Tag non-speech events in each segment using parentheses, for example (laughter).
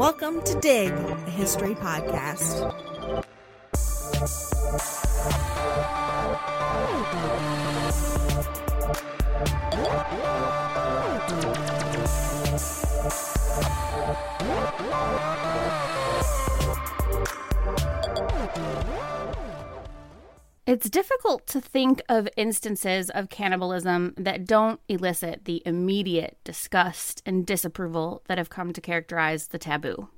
Welcome to Dig, a history podcast. It's difficult to think of instances of cannibalism that don't elicit the immediate disgust and disapproval that have come to characterize the taboo.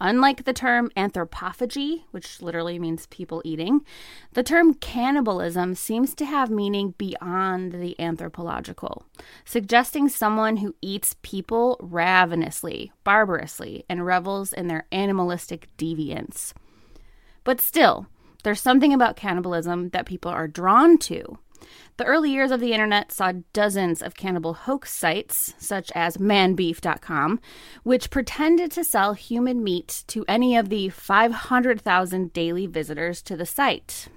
Unlike the term anthropophagy, which literally means people eating, the term cannibalism seems to have meaning beyond the anthropological, suggesting someone who eats people ravenously, barbarously, and revels in their animalistic deviance. But still, there's something about cannibalism that people are drawn to. The early years of the internet saw dozens of cannibal hoax sites, such as manbeef.com, which pretended to sell human meat to any of the 500,000 daily visitors to the site.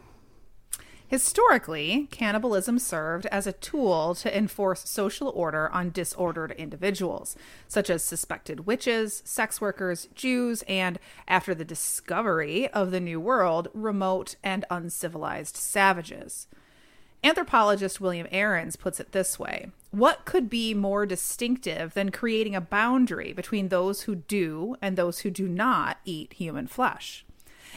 Historically, cannibalism served as a tool to enforce social order on disordered individuals, such as suspected witches, sex workers, Jews, and, after the discovery of the New World, remote and uncivilized savages. Anthropologist William Arens puts it this way What could be more distinctive than creating a boundary between those who do and those who do not eat human flesh?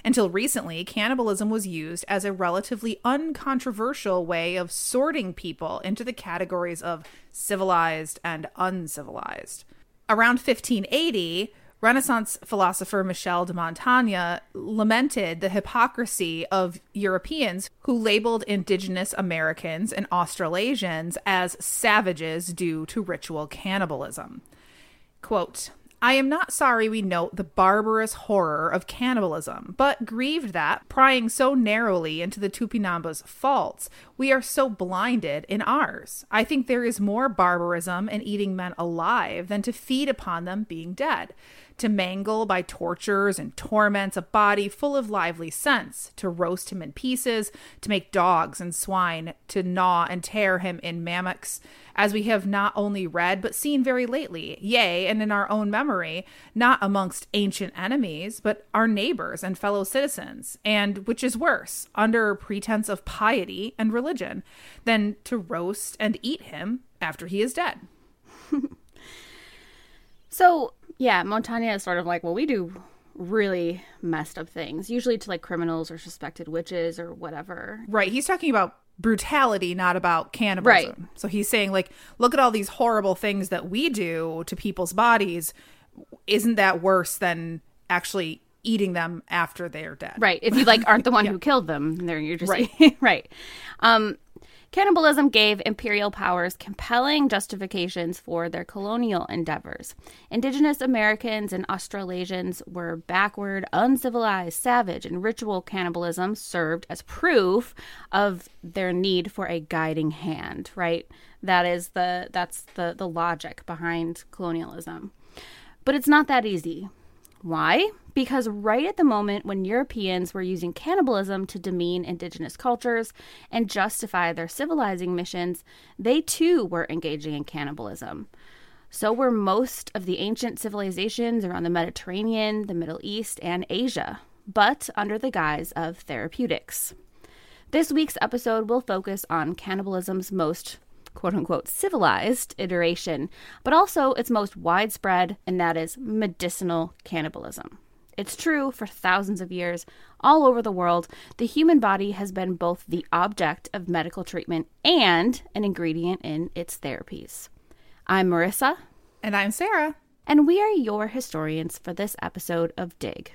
Until recently, cannibalism was used as a relatively uncontroversial way of sorting people into the categories of civilized and uncivilized. Around 1580, Renaissance philosopher Michel de Montaigne lamented the hypocrisy of Europeans who labeled indigenous Americans and Australasians as savages due to ritual cannibalism. Quote, I am not sorry we note the barbarous horror of cannibalism, but grieved that, prying so narrowly into the Tupinamba's faults, we are so blinded in ours. I think there is more barbarism in eating men alive than to feed upon them being dead to mangle by tortures and torments a body full of lively sense, to roast him in pieces, to make dogs and swine to gnaw and tear him in mammocks, as we have not only read but seen very lately, yea, and in our own memory, not amongst ancient enemies, but our neighbors and fellow citizens, and which is worse, under pretense of piety and religion, than to roast and eat him after he is dead. (laughs) so yeah, Montaigne is sort of like, well, we do really messed up things, usually to like criminals or suspected witches or whatever. Right. He's talking about brutality, not about cannibalism. Right. So he's saying, like, look at all these horrible things that we do to people's bodies. Isn't that worse than actually eating them after they're dead? Right. If you like aren't the one (laughs) yeah. who killed them, then you're just right. (laughs) right. Um, Cannibalism gave imperial powers compelling justifications for their colonial endeavors. Indigenous Americans and Australasians were backward, uncivilized, savage, and ritual cannibalism served as proof of their need for a guiding hand, right? That is the that's the the logic behind colonialism. But it's not that easy. Why? Because right at the moment when Europeans were using cannibalism to demean indigenous cultures and justify their civilizing missions, they too were engaging in cannibalism. So were most of the ancient civilizations around the Mediterranean, the Middle East, and Asia. but under the guise of therapeutics. This week's episode will focus on cannibalism's most quote unquote civilized iteration, but also its most widespread, and that is medicinal cannibalism. It's true for thousands of years, all over the world, the human body has been both the object of medical treatment and an ingredient in its therapies. I'm Marissa. And I'm Sarah. And we are your historians for this episode of Dig.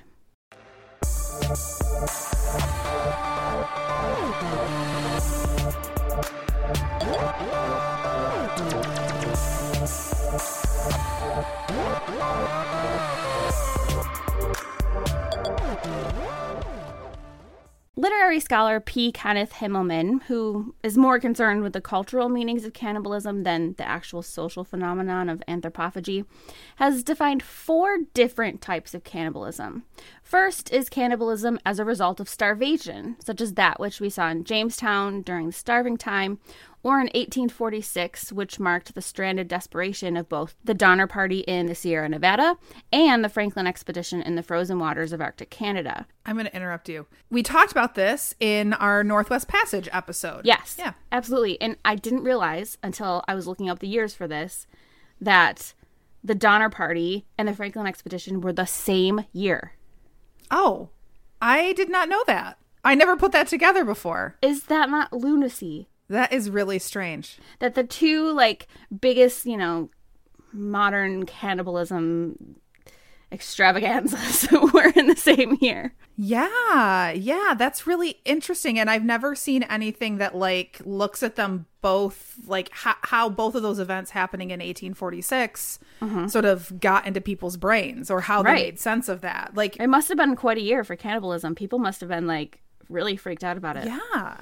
Literary scholar P. Kenneth Himmelman, who is more concerned with the cultural meanings of cannibalism than the actual social phenomenon of anthropophagy, has defined four different types of cannibalism. First is cannibalism as a result of starvation, such as that which we saw in Jamestown during the starving time, or in 1846, which marked the stranded desperation of both the Donner Party in the Sierra Nevada and the Franklin expedition in the frozen waters of Arctic Canada. I'm going to interrupt you. We talked about this in our Northwest Passage episode. Yes. Yeah. Absolutely. And I didn't realize until I was looking up the years for this that the Donner Party and the Franklin expedition were the same year. Oh, I did not know that. I never put that together before. Is that not lunacy? That is really strange. That the two like biggest, you know, modern cannibalism extravaganzas (laughs) were in the same year. Yeah, yeah, that's really interesting. And I've never seen anything that like looks at them both, like how, how both of those events happening in 1846 mm-hmm. sort of got into people's brains or how Right. they made sense of that. Like, It must have been quite a year for cannibalism. People must have been like really freaked out about it. yeah,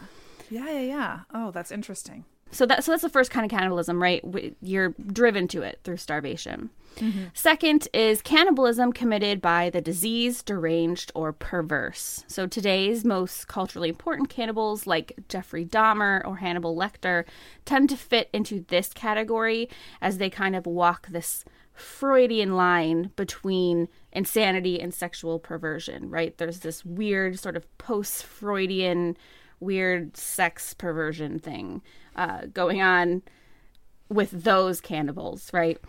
yeah, yeah, yeah. Oh, that's interesting. So that so that's the first kind of cannibalism, right? You're driven to it through starvation. Mm-hmm. Second is cannibalism committed by the diseased, deranged, or perverse. So today's most culturally important cannibals, like Jeffrey Dahmer or Hannibal Lecter, tend to fit into this category as they kind of walk this Freudian line between insanity and sexual perversion, right? There's this weird sort of post Freudian weird sex perversion thing uh, going on with those cannibals, right?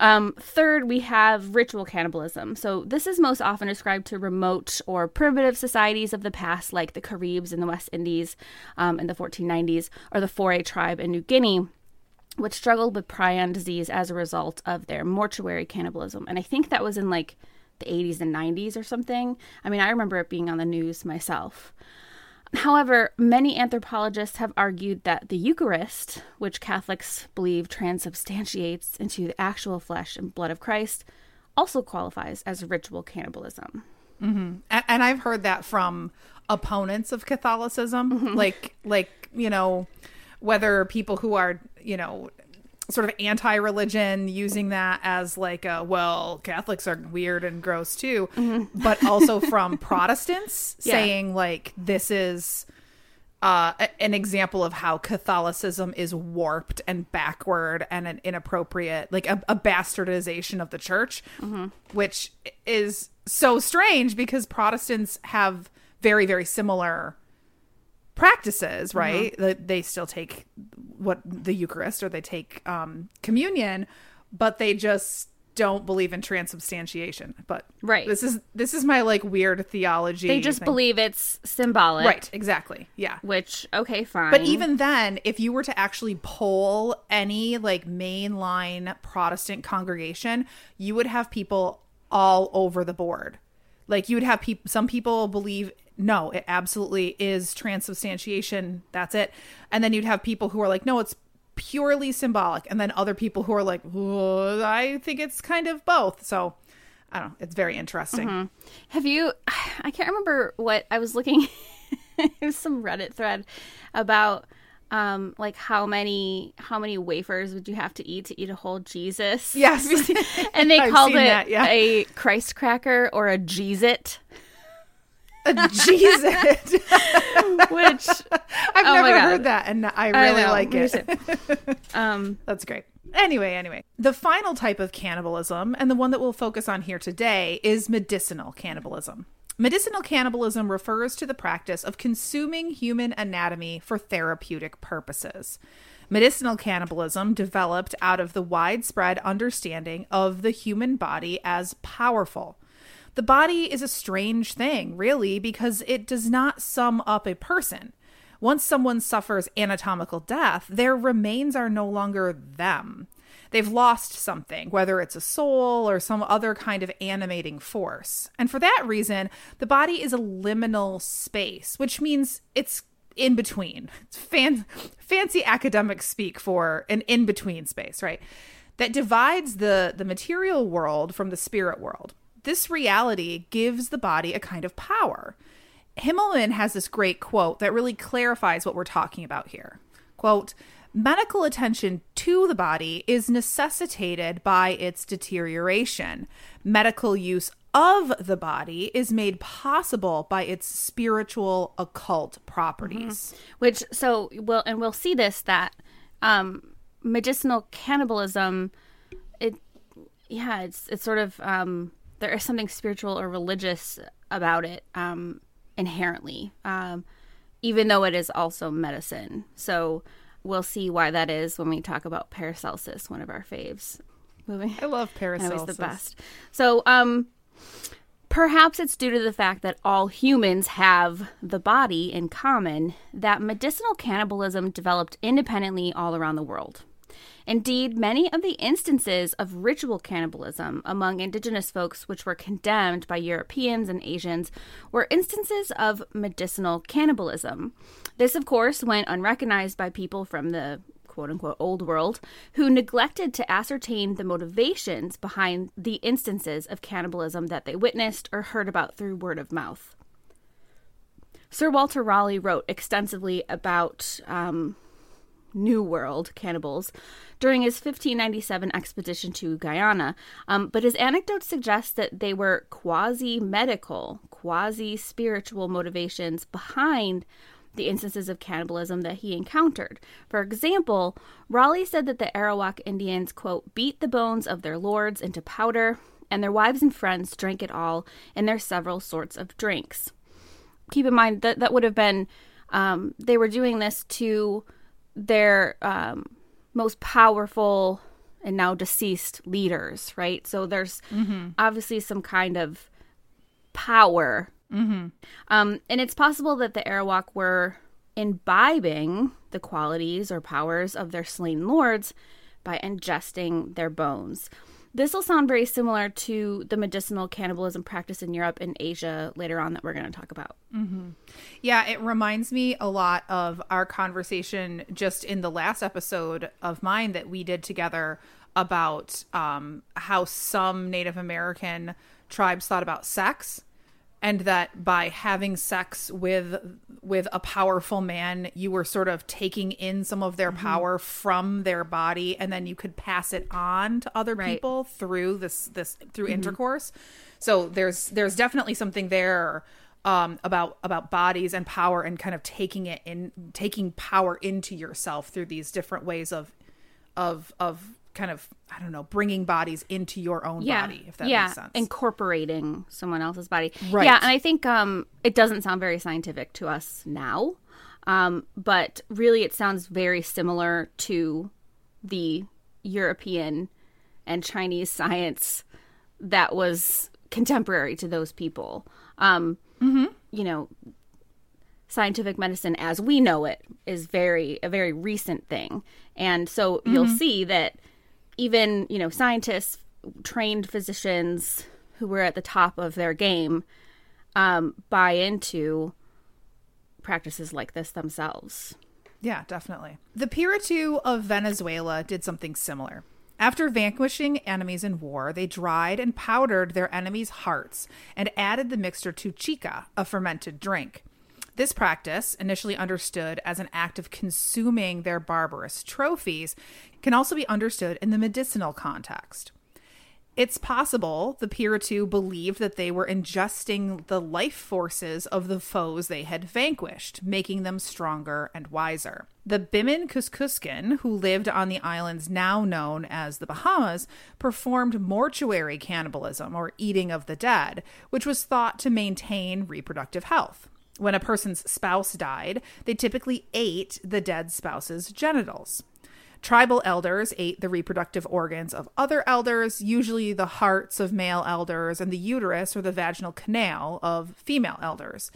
Um, third, we have ritual cannibalism. So, this is most often ascribed to remote or primitive societies of the past, like the Caribs in the West Indies um, in the 1490s, or the Fore tribe in New Guinea, which struggled with prion disease as a result of their mortuary cannibalism. And I think that was in like the 80s and 90s or something. I mean, I remember it being on the news myself. However, many anthropologists have argued that the Eucharist, which Catholics believe transubstantiates into the actual flesh and blood of Christ, also qualifies as ritual cannibalism. Mm-hmm. and, and I've heard that from opponents of Catholicism, mm-hmm. like like you know, whether people who are you know sort of anti-religion using that as like a well Catholics are weird and gross too, but also (laughs) from Protestants Yeah. saying like this is uh, an example of how Catholicism is warped and backward and an inappropriate, like a, a bastardization of the church, which is so strange because Protestants have very, very similar practices, right? That they still take what the Eucharist or they take um, communion, but they just don't believe in transubstantiation. But Right. this is this is my like weird theology. They just thing. believe it's symbolic. right, exactly, yeah. Which, okay, fine. But even then, if you were to actually poll any like mainline Protestant congregation, you would have people all over the board. Like you would have people some people believe no, it absolutely is transubstantiation. That's it. And then you'd have people who are like, no, it's purely symbolic. And then other people who are like, "Well, I think it's kind of both. So I don't know. It's very interesting. Have you? (sighs) I can't remember what I was looking. (laughs) it was some Reddit thread about um like how many how many wafers would you have to eat to eat a whole Jesus? Yes. (laughs) and (laughs) they called it that, yeah. a Christ cracker or a Jesus, Jesus. (laughs) which I've Oh never heard that, and I I really know, like it. um (laughs) That's great. Anyway, anyway, the final type of cannibalism, and the one that we'll focus on here today, is medicinal cannibalism. Medicinal cannibalism refers to the practice of consuming human anatomy for therapeutic purposes. Medicinal cannibalism developed out of the widespread understanding of the human body as powerful. The body is a strange thing, really, because it does not sum up a person. Once someone suffers anatomical death, their remains are no longer them. They've lost something, whether it's a soul or some other kind of animating force. And for that reason, the body is a liminal space, which means it's in between. It's fan- fancy academic speak for an in between space, right? That divides the, the material world from the spirit world. This reality gives the body a kind of power. Himmelman has this great quote that really clarifies what we're talking about here. Quote, medical attention to the body is necessitated by its deterioration. Medical use of the body is made possible by its spiritual occult properties. Mm-hmm. Which so we'll and we'll see this that um medicinal cannibalism it yeah, it's it's sort of um there is something spiritual or religious about it um inherently. Um even though it is also medicine. So we'll see why that is when we talk about Paracelsus, one of our faves. Movie. I love (laughs) Paracelsus. The best. So, um, perhaps it's due to the fact that all humans have the body in common that medicinal cannibalism developed independently all around the world. Indeed, many of the instances of ritual cannibalism among indigenous folks, which were condemned by Europeans and Asians, were instances of medicinal cannibalism. This, of course, went unrecognized by people from the quote unquote old world who neglected to ascertain the motivations behind the instances of cannibalism that they witnessed or heard about through word of mouth. Sir Walter Raleigh wrote extensively about um, New World cannibals during his 1597 expedition to Guyana, um, but his anecdotes suggest that they were quasi medical, quasi spiritual motivations behind the instances of cannibalism that he encountered. For example, Raleigh said that the Arawak Indians, quote, beat the bones of their lords into powder, and their wives and friends drank it all in their several sorts of drinks. Keep in mind that that would have been, um, they were doing this to their um, most powerful and now deceased leaders, right? So there's mm-hmm. obviously some kind of power. Mm-hmm. Um, and it's possible that the Arawak were imbibing the qualities or powers of their slain lords by ingesting their bones. This will sound very similar to the medicinal cannibalism practice in Europe and Asia later on that we're going to talk about. Mm-hmm. Yeah, it reminds me a lot of our conversation just in the last episode of mine that we did together about um, how some Native American tribes thought about sex and that by having sex with with a powerful man you were sort of taking in some of their mm-hmm. power from their body and then you could pass it on to other right. people through this this through mm-hmm. intercourse so there's there's definitely something there um, about about bodies and power and kind of taking it in taking power into yourself through these different ways of of of kind of I don't know, bringing bodies into your own yeah. body, if that yeah. makes sense. Incorporating someone else's body. Right. Yeah, and I think um it doesn't sound very scientific to us now. Um, but really it sounds very similar to the European and Chinese science that was contemporary to those people. Um, mm-hmm. you know, scientific medicine as we know it is very a very recent thing. And so mm-hmm. you'll see that even you know scientists, trained physicians who were at the top of their game um, buy into practices like this themselves. Yeah, definitely. The Piritu of Venezuela did something similar. After vanquishing enemies in war, they dried and powdered their enemies' hearts and added the mixture to chica, a fermented drink. This practice, initially understood as an act of consuming their barbarous trophies, can also be understood in the medicinal context. It's possible the Piritu believed that they were ingesting the life forces of the foes they had vanquished, making them stronger and wiser. The Bimin Kuskusmin, who lived on the islands now known as the Bahamas, performed mortuary cannibalism or eating of the dead, which was thought to maintain reproductive health. When a person's spouse died, they typically ate the dead spouse's genitals. Tribal elders ate the reproductive organs of other elders, usually the hearts of male elders and the uterus or the vaginal canal of female elders.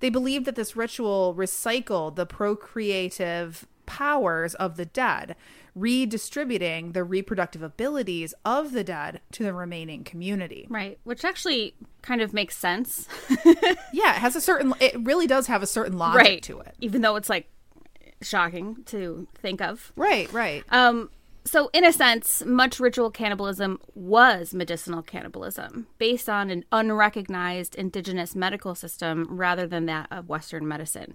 They believed that this ritual recycled the procreative powers of the dead, redistributing the reproductive abilities of the dead to the remaining community. Right, which actually kind of makes sense. (laughs) yeah, it has a certain it really does have a certain logic right. to it. Even though it's like shocking to think of. Right, right. Um so in a sense, much ritual cannibalism was medicinal cannibalism based on an unrecognized indigenous medical system rather than that of western medicine.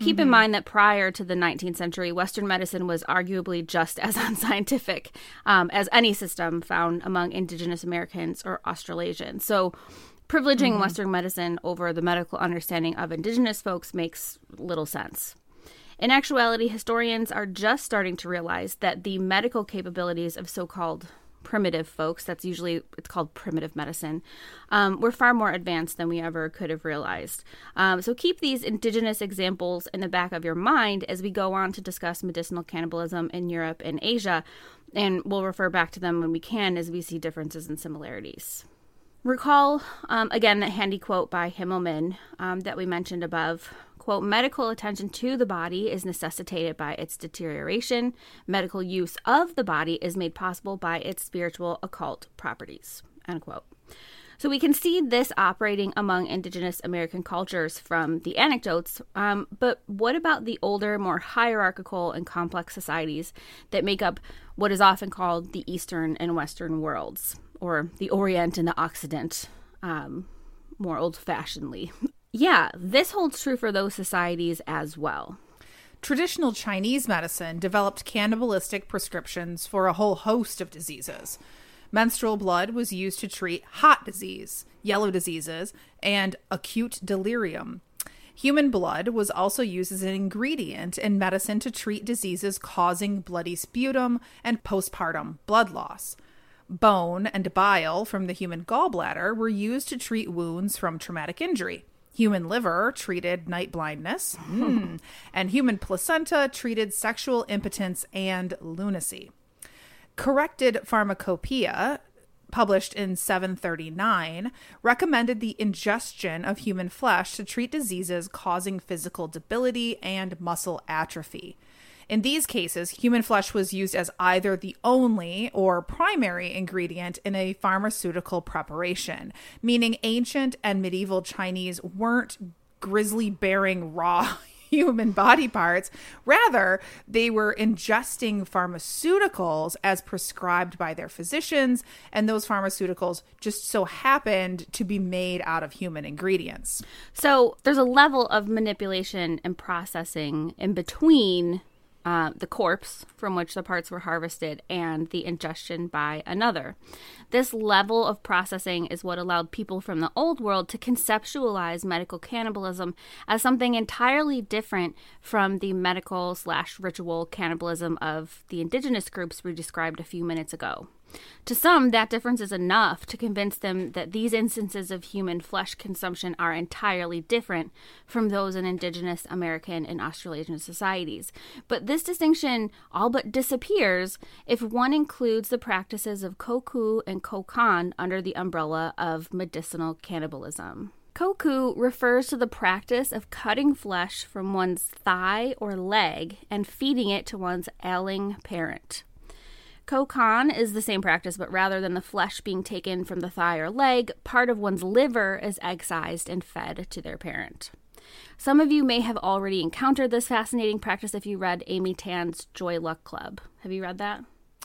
Keep in mind that prior to the 19th century, Western medicine was arguably just (laughs) as unscientific um, as any system found among Indigenous Americans or Australasians. So, privileging Western medicine over the medical understanding of Indigenous folks makes little sense. In actuality, historians are just starting to realize that the medical capabilities of so called primitive folks, that's usually, it's called primitive medicine, um, were far more advanced than we ever could have realized. Um, so keep these indigenous examples in the back of your mind as we go on to discuss medicinal cannibalism in Europe and Asia, and we'll refer back to them when we can as we see differences and similarities. Recall um, again that handy quote by Himmelman um, that we mentioned above. Quote, medical attention to the body is necessitated by its deterioration. Medical use of the body is made possible by its spiritual occult properties. End quote. So we can see this operating among indigenous American cultures from the anecdotes, um, but what about the older, more hierarchical and complex societies that make up what is often called the Eastern and Western worlds, or the Orient and the Occident, um, more old fashionedly? Yeah, this holds true for those societies as well. Traditional Chinese medicine developed cannibalistic prescriptions for a whole host of diseases. Menstrual blood was used to treat hot disease, yellow diseases, and acute delirium. Human blood was also used as an ingredient in medicine to treat diseases causing bloody sputum and postpartum blood loss. Bone and bile from the human gallbladder were used to treat wounds from traumatic injury. Human liver treated night blindness, mm. (laughs) and human placenta treated sexual impotence and lunacy. Corrected Pharmacopoeia, published in 739, recommended the ingestion of human flesh to treat diseases causing physical debility and muscle atrophy. In these cases, human flesh was used as either the only or primary ingredient in a pharmaceutical preparation, meaning ancient and medieval Chinese weren't grizzly bearing raw (laughs) human body parts. Rather, they were ingesting pharmaceuticals as prescribed by their physicians, and those pharmaceuticals just so happened to be made out of human ingredients. So there's a level of manipulation and processing in between uh, the corpse from which the parts were harvested and the ingestion by another. This level of processing is what allowed people from the old world to conceptualize medical cannibalism as something entirely different from the medical slash ritual cannibalism of the indigenous groups we described a few minutes ago. To some, that difference is enough to convince them that these instances of human flesh consumption are entirely different from those in indigenous American and Australasian societies. But this distinction all but disappears if one includes the practices of koku and kokan under the umbrella of medicinal cannibalism. Koku refers to the practice of cutting flesh from one's thigh or leg and feeding it to one's ailing parent. Kokan is the same practice, but rather than the flesh being taken from the thigh or leg, part of one's liver is excised and fed to their parent. Some of you may have already encountered this fascinating practice if you read Amy Tan's Joy Luck Club. Have you read that?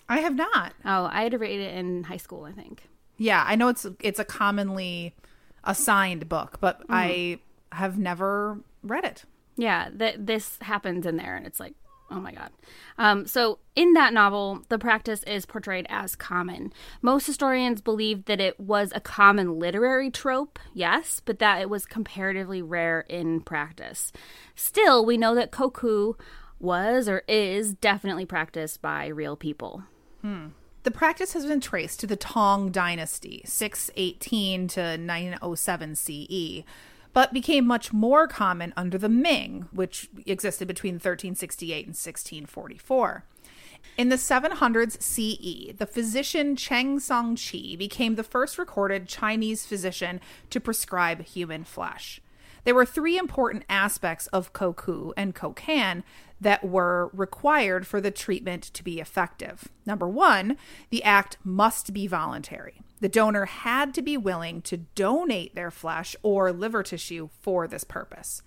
I have not. Oh, I had to read it in high school, I think. Yeah, I know it's it's a commonly assigned book, but mm-hmm. I have never read it. Yeah, that this happens in there, and it's like, Oh my God. Um, so, in that novel, the practice is portrayed as common. Most historians believe that it was a common literary trope, yes, but that it was comparatively rare in practice. Still, we know that koku was or is definitely practiced by real people. Hmm. The practice has been traced to the Tang Dynasty, 618 to 907 CE but became much more common under the Ming, which existed between 1368 and 1644. In the 700s CE, the physician Cheng Songqi became the first recorded Chinese physician to prescribe human flesh. There were three important aspects of Koku and Kokan that were required for the treatment to be effective. Number one, the act must be voluntary. The donor had to be willing to donate their flesh or liver tissue for this purpose.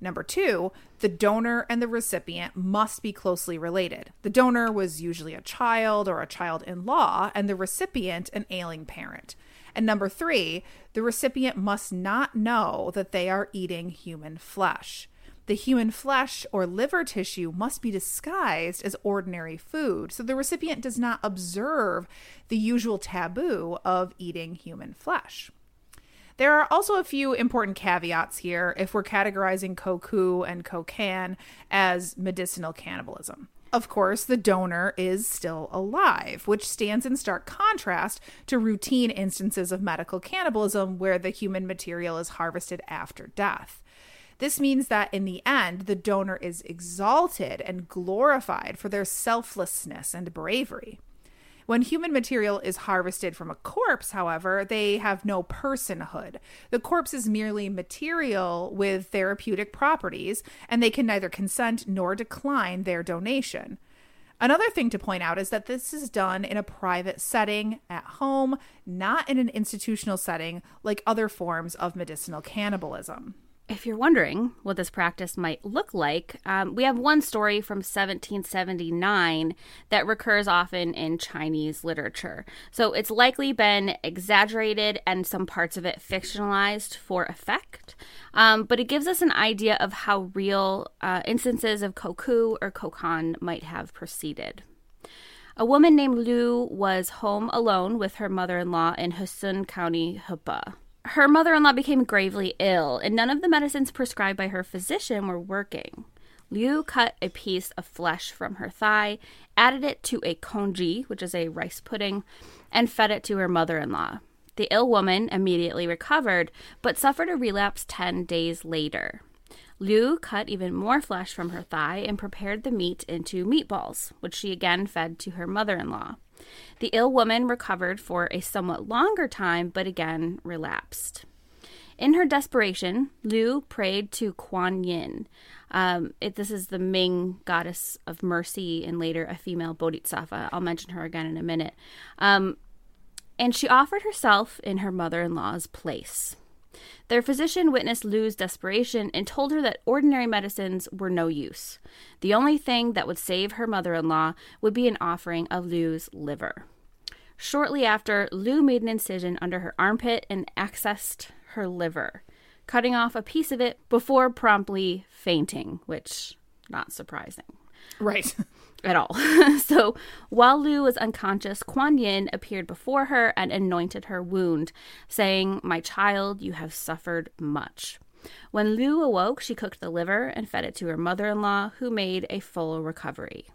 Number two, the donor and the recipient must be closely related. The donor was usually a child or a child in law, and the recipient an ailing parent. And number three, the recipient must not know that they are eating human flesh the human flesh or liver tissue must be disguised as ordinary food, so the recipient does not observe the usual taboo of eating human flesh. There are also a few important caveats here if we're categorizing koku and kokan as medicinal cannibalism. Of course, the donor is still alive, which stands in stark contrast to routine instances of medical cannibalism where the human material is harvested after death. This means that in the end, the donor is exalted and glorified for their selflessness and bravery. When human material is harvested from a corpse, however, they have no personhood. The corpse is merely material with therapeutic properties, and they can neither consent nor decline their donation. Another thing to point out is that this is done in a private setting at home, not in an institutional setting like other forms of medicinal cannibalism if you're wondering what this practice might look like, um, we have one story from 1779 that recurs often in Chinese literature. So it's likely been exaggerated and some parts of it fictionalized for effect. Um, but it gives us an idea of how real uh, instances of koku or kokan might have proceeded. A woman named Liu was home alone with her mother in law in Hesun County, Hebei her mother in law became gravely ill, and none of the medicines prescribed by her physician were working. Liu cut a piece of flesh from her thigh, added it to a congee, which is a rice pudding, and fed it to her mother in law. The ill woman immediately recovered, but suffered a relapse 10 days later. Liu cut even more flesh from her thigh and prepared the meat into meatballs, which she again fed to her mother in law. The ill woman recovered for a somewhat longer time, but again relapsed. In her desperation, Liu prayed to Kuan Yin. Um, it, this is the Ming goddess of mercy and later a female bodhisattva. I'll mention her again in a minute. Um, and she offered herself in her mother in law's place. Their physician witnessed Liu's desperation and told her that ordinary medicines were no use. The only thing that would save her mother in law would be an offering of Liu's liver. Shortly after, Liu made an incision under her armpit and accessed her liver, cutting off a piece of it before promptly fainting, which not surprising. Right. (laughs) at all. (laughs) so while Liu was unconscious, Kuan Yin appeared before her and anointed her wound, saying, My child, you have suffered much. When Liu awoke, she cooked the liver and fed it to her mother in law, who made a full recovery.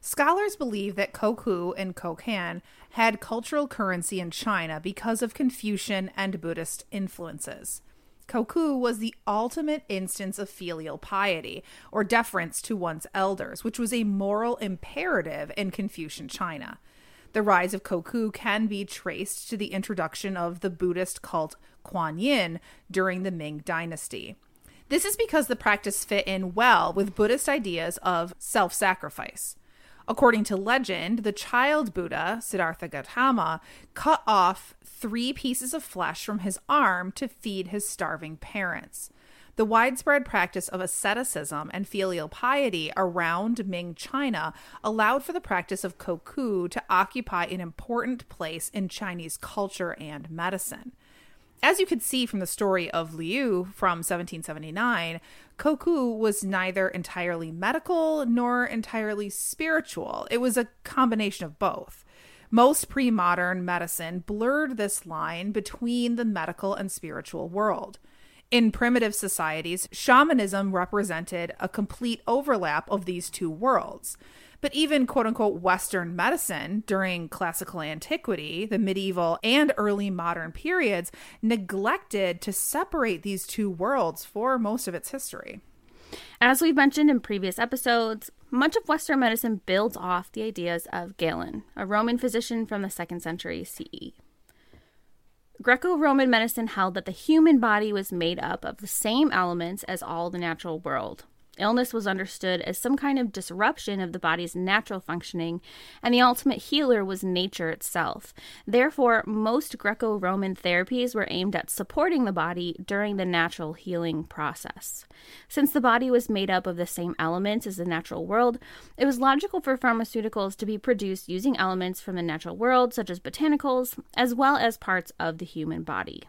Scholars believe that Koku and Kokan had cultural currency in China because of Confucian and Buddhist influences. Koku was the ultimate instance of filial piety, or deference to one's elders, which was a moral imperative in Confucian China. The rise of Koku can be traced to the introduction of the Buddhist cult Kuan Yin during the Ming Dynasty. This is because the practice fit in well with Buddhist ideas of self sacrifice. According to legend, the child Buddha, Siddhartha Gautama, cut off three pieces of flesh from his arm to feed his starving parents. The widespread practice of asceticism and filial piety around Ming China allowed for the practice of koku to occupy an important place in Chinese culture and medicine. as you could see from the story of Liu from 1779, Koku was neither entirely medical nor entirely spiritual. It was a combination of both. Most pre modern medicine blurred this line between the medical and spiritual world. In primitive societies, shamanism represented a complete overlap of these two worlds. But even quote unquote Western medicine during classical antiquity, the medieval and early modern periods neglected to separate these two worlds for most of its history. As we've mentioned in previous episodes, much of Western medicine builds off the ideas of Galen, a Roman physician from the 2nd century CE. Greco Roman medicine held that the human body was made up of the same elements as all the natural world. Illness was understood as some kind of disruption of the body's natural functioning, and the ultimate healer was nature itself. Therefore, most Greco Roman therapies were aimed at supporting the body during the natural healing process. Since the body was made up of the same elements as the natural world, it was logical for pharmaceuticals to be produced using elements from the natural world, such as botanicals, as well as parts of the human body.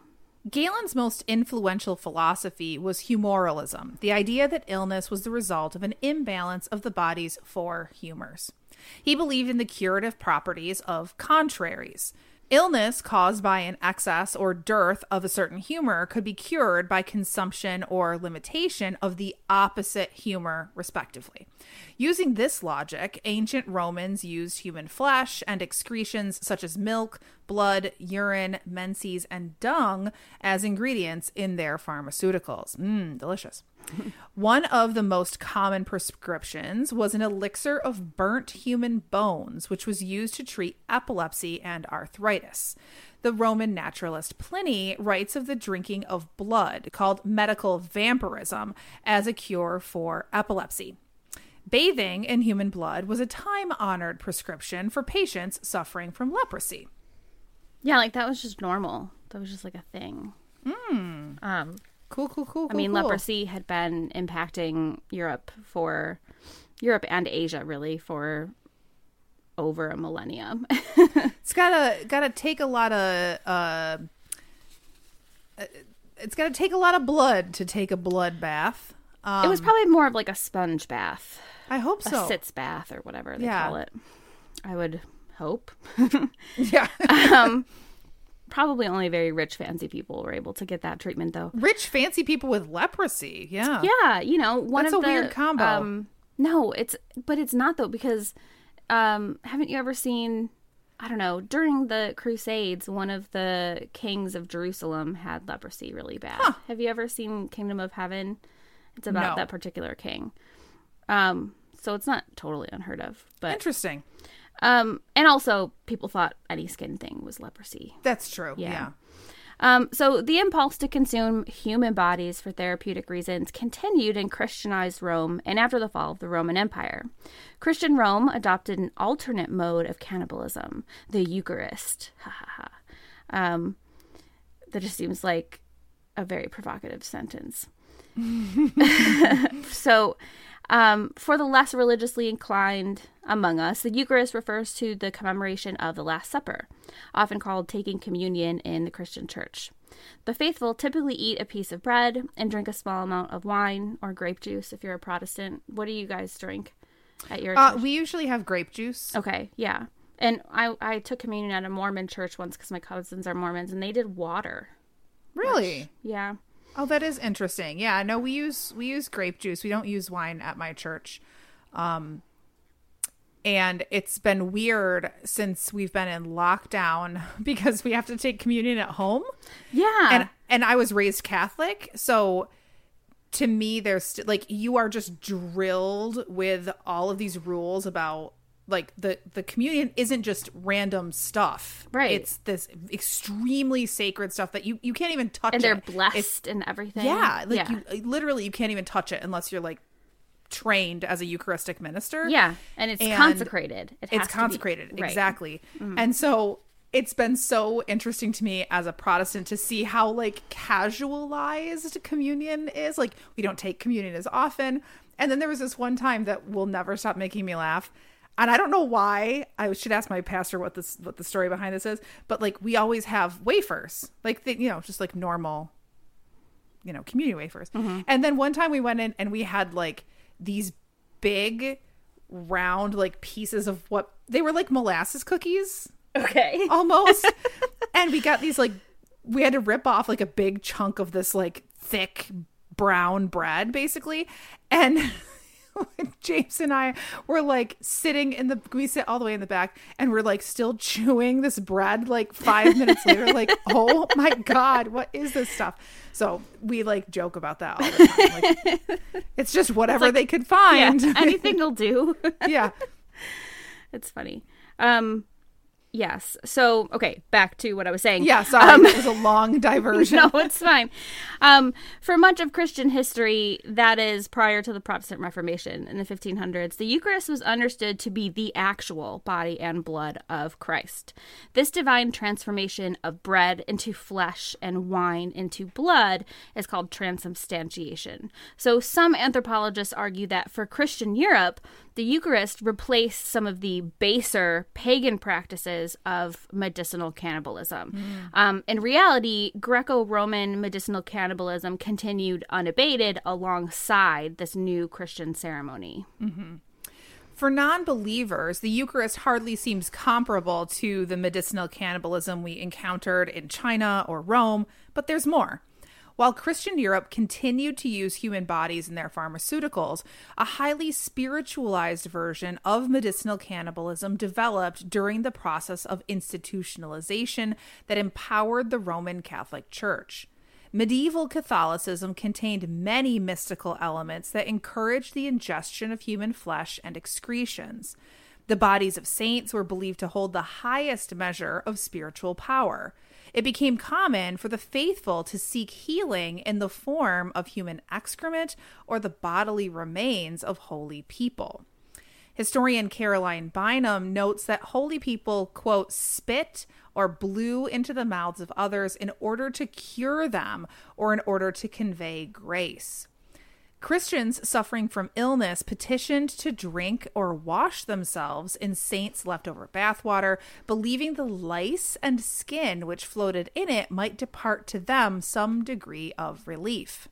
Galen's most influential philosophy was humoralism, the idea that illness was the result of an imbalance of the body's four humors. He believed in the curative properties of contraries. Illness caused by an excess or dearth of a certain humor could be cured by consumption or limitation of the opposite humor, respectively. Using this logic, ancient Romans used human flesh and excretions such as milk, blood, urine, menses, and dung as ingredients in their pharmaceuticals. Mmm, delicious. One of the most common prescriptions was an elixir of burnt human bones, which was used to treat epilepsy and arthritis. The Roman naturalist Pliny writes of the drinking of blood, called medical vampirism, as a cure for epilepsy. Bathing in human blood was a time honored prescription for patients suffering from leprosy. Yeah, like that was just normal. That was just like a thing. Mm. Um, cool, cool, cool. I mean, cool. leprosy had been impacting Europe for Europe and Asia really for over a millennium. (laughs) it's gotta gotta take a lot of uh, it's gotta take a lot of blood to take a blood bath. Um, it was probably more of like a sponge bath. I hope so. A sitz bath or whatever they yeah. call it. I would hope. (laughs) (laughs) yeah. um, probably only very rich, fancy people were able to get that treatment, though. Rich, fancy people with leprosy. Yeah. Yeah. You know, one That's of a the, weird combo. Um, no, it's but it's not though because um, haven't you ever seen? I don't know. During the Crusades, one of the kings of Jerusalem had leprosy really bad. Huh. Have you ever seen Kingdom of Heaven? It's about No. that particular king. Um, so it's not totally unheard of, but Interesting. Um, and also people thought any skin thing was leprosy. That's true. Yeah. Yeah. Um, so the impulse to consume human bodies for therapeutic reasons continued in Christianized Rome and after the fall of the Roman Empire. Christian Rome adopted an alternate mode of cannibalism, the Eucharist. (laughs) Ha ha ha. Um, that just seems like a very provocative sentence. (laughs) (laughs) so, um, for the less religiously inclined among us, the Eucharist refers to the commemoration of the Last Supper, often called taking communion in the Christian church. The faithful typically eat a piece of bread and drink a small amount of wine or grape juice if you're a Protestant. What do you guys drink at your Uh, we usually have grape juice. Okay, yeah. And I, I took communion at a Mormon church once because my cousins are Mormons and they did water. Really? Yeah. Oh, that is interesting. Yeah, no, we use we use grape juice. We don't use wine at my church. Um and it's been weird since we've been in lockdown (laughs) because we have to take communion at home. Yeah. And and I was raised Catholic, so to me there's st- like you are just drilled with all of these rules about like the the communion isn't just random stuff Right. it's this extremely sacred stuff that you you can't even touch and they're it. It's- blessed and everything. yeah, like yeah. you literally you can't even touch it unless you're like trained as a Eucharistic minister. Yeah, and it's And consecrated. It has It's to be- consecrated, right. Mm-hmm. exactly. And so it's been so interesting to me as a Protestant to see how like casualized communion is. Like we don't take communion as often. And then there was this one time that will never stop making me laugh. And I don't know why. I should ask my pastor what this what the story behind this is. But like we always have wafers, like the, you know, just like normal, you know, community wafers. Mm-hmm. And then one time we went in and we had like these big round like pieces of what they were like molasses cookies Okay. (laughs) almost. and we got these like we had to rip off like a big chunk of this like thick brown bread basically. And (laughs) (laughs) James and I were like sitting in the we sit all the way in the back and we're like still chewing this bread like 5 minutes later. Like (laughs) oh my god what is this stuff? So we like joke about that all the time. Like, (laughs) it's just whatever they could Yeah, find anything will do. yeah. It's funny. Um, yes. So, okay, back to what I was saying. yeah sorry it was a long (laughs) diversion no, (laughs) it's fine. Um, for much of Christian history, that is prior to the Protestant Reformation in the 1500s, the Eucharist was understood to be the actual body and blood of Christ. This divine transformation of bread into flesh and wine into blood is called transubstantiation. So, some anthropologists argue that for Christian Europe, the Eucharist replaced some of the baser pagan practices of medicinal cannibalism. Um, in reality, Greco Roman medicinal cannibalism continued unabated alongside this new Christian ceremony. For non believers, the Eucharist hardly seems comparable to the medicinal cannibalism we encountered in China or Rome, but there's more. While Christian Europe continued to use human bodies in their pharmaceuticals, a highly spiritualized version of medicinal cannibalism developed during the process of institutionalization that empowered the Roman Catholic Church. Medieval Catholicism contained many mystical elements that encouraged the ingestion of human flesh and excretions. The bodies of saints were believed to hold the highest measure of spiritual power. It became common for the faithful to seek healing in the form of human excrement or the bodily remains of holy people. Historian Caroline Bynum notes that holy people, quote, spit or blew into the mouths of others in order to cure them or in order to convey grace. Christians suffering from illness petitioned to drink or wash themselves in saints' leftover bathwater, believing the lice and skin which floated in it might depart to them some degree of relief.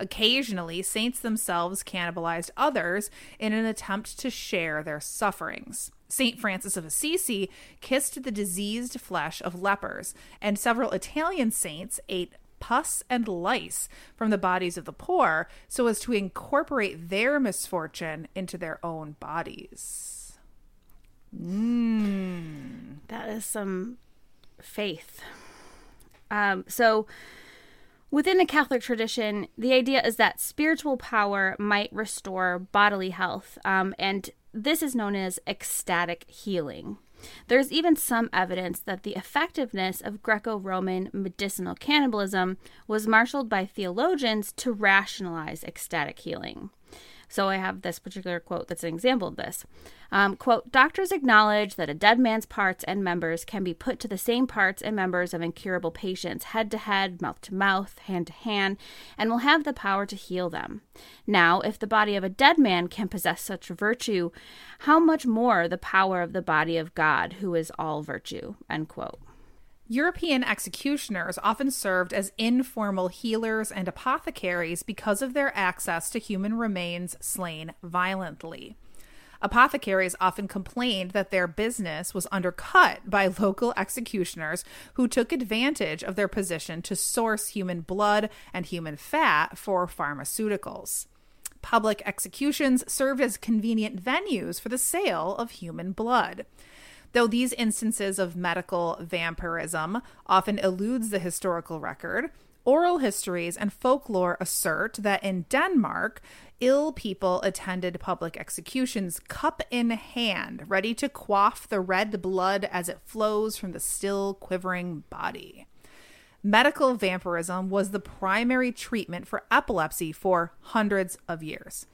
Occasionally, saints themselves cannibalized others in an attempt to share their sufferings. St. Francis of Assisi kissed the diseased flesh of lepers, and several Italian saints ate pus and lice from the bodies of the poor so as to incorporate their misfortune into their own bodies. That is some faith. Um, so, within the Catholic tradition, the idea is that spiritual power might restore bodily health, um, and this is known as ecstatic healing. There's even some evidence that the effectiveness of Greco Roman medicinal cannibalism was marshaled by theologians to rationalize ecstatic healing. So I have this particular quote that's an example of this. Um, quote, doctors acknowledge that a dead man's parts and members can be put to the same parts and members of incurable patients, head to head, mouth to mouth, hand to hand, and will have the power to heal them. Now, if the body of a dead man can possess such virtue, how much more the power of the body of God, who is all virtue, end quote. European executioners often served as informal healers and apothecaries because of their access to human remains slain violently. Apothecaries often complained that their business was undercut by (laughs) local executioners who took advantage of their position to source human blood and human fat for pharmaceuticals. Public executions served as convenient venues for the sale of human blood. Though these instances of medical vampirism often eludes the historical record, oral histories and folklore assert that in Denmark, ill people attended public executions cup in hand, ready to quaff the red blood as it flows from the still quivering body. Medical vampirism was the primary treatment for epilepsy for hundreds of years.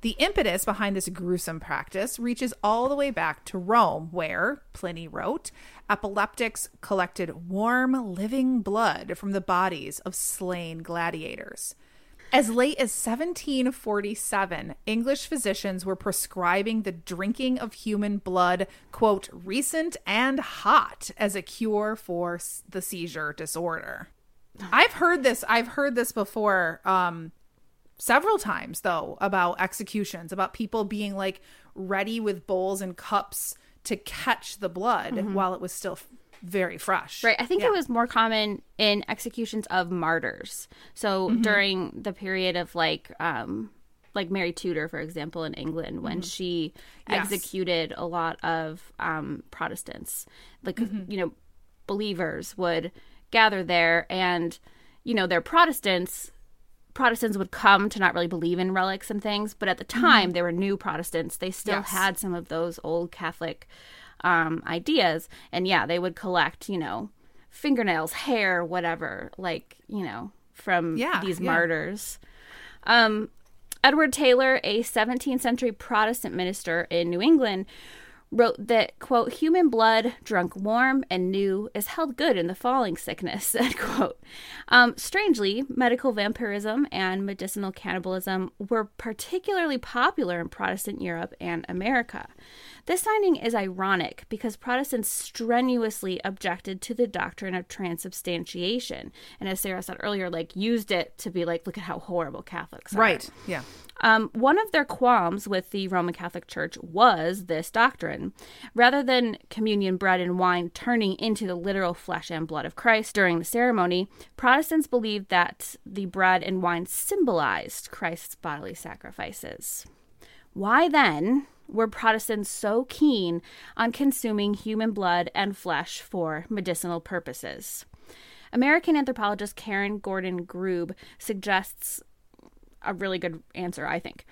The impetus behind this gruesome practice reaches all the way back to Rome, where, Pliny wrote, epileptics collected warm, living blood from the bodies of slain gladiators. As late as 1747, English physicians were prescribing the drinking of human blood, quote, recent and hot, as a cure for the seizure disorder. I've heard this. I've heard this before um, several times, though, about executions, about people being like ready with bowls and cups to catch the blood while it was still f- very fresh. Right. I think Yeah. it was more common in executions of martyrs. So during the period of like um like Mary Tudor, for example, in England, when she Yes. executed a lot of um Protestants. Like you know, believers would gather there and you know, they're Protestants Protestants would come to not really believe in relics and things, but at the time they were new Protestants. They still Yes. had some of those old Catholic um, ideas, and yeah, they would collect, you know, fingernails, hair, whatever, like you know, from Yeah, these yeah. martyrs. Um, Edward Taylor, a 17th century Protestant minister in New England, wrote that quote human blood drunk warm and new is held good in the falling sickness (laughs) end quote. Um, strangely medical vampirism and medicinal cannibalism were particularly popular in protestant europe and america this finding is ironic because protestants strenuously objected to the doctrine of transubstantiation and as sarah said earlier like used it to be like look at how horrible catholics are Right. Yeah. um, one of their qualms with the Roman Catholic Church was this doctrine. Rather than communion bread and wine turning into the literal flesh and blood of Christ during the ceremony, Protestants believed that the bread and wine symbolized Christ's bodily sacrifices. Why then were Protestants so keen on consuming human blood and flesh for medicinal purposes? American anthropologist Karen Gordon Grube suggests a really good answer, I think.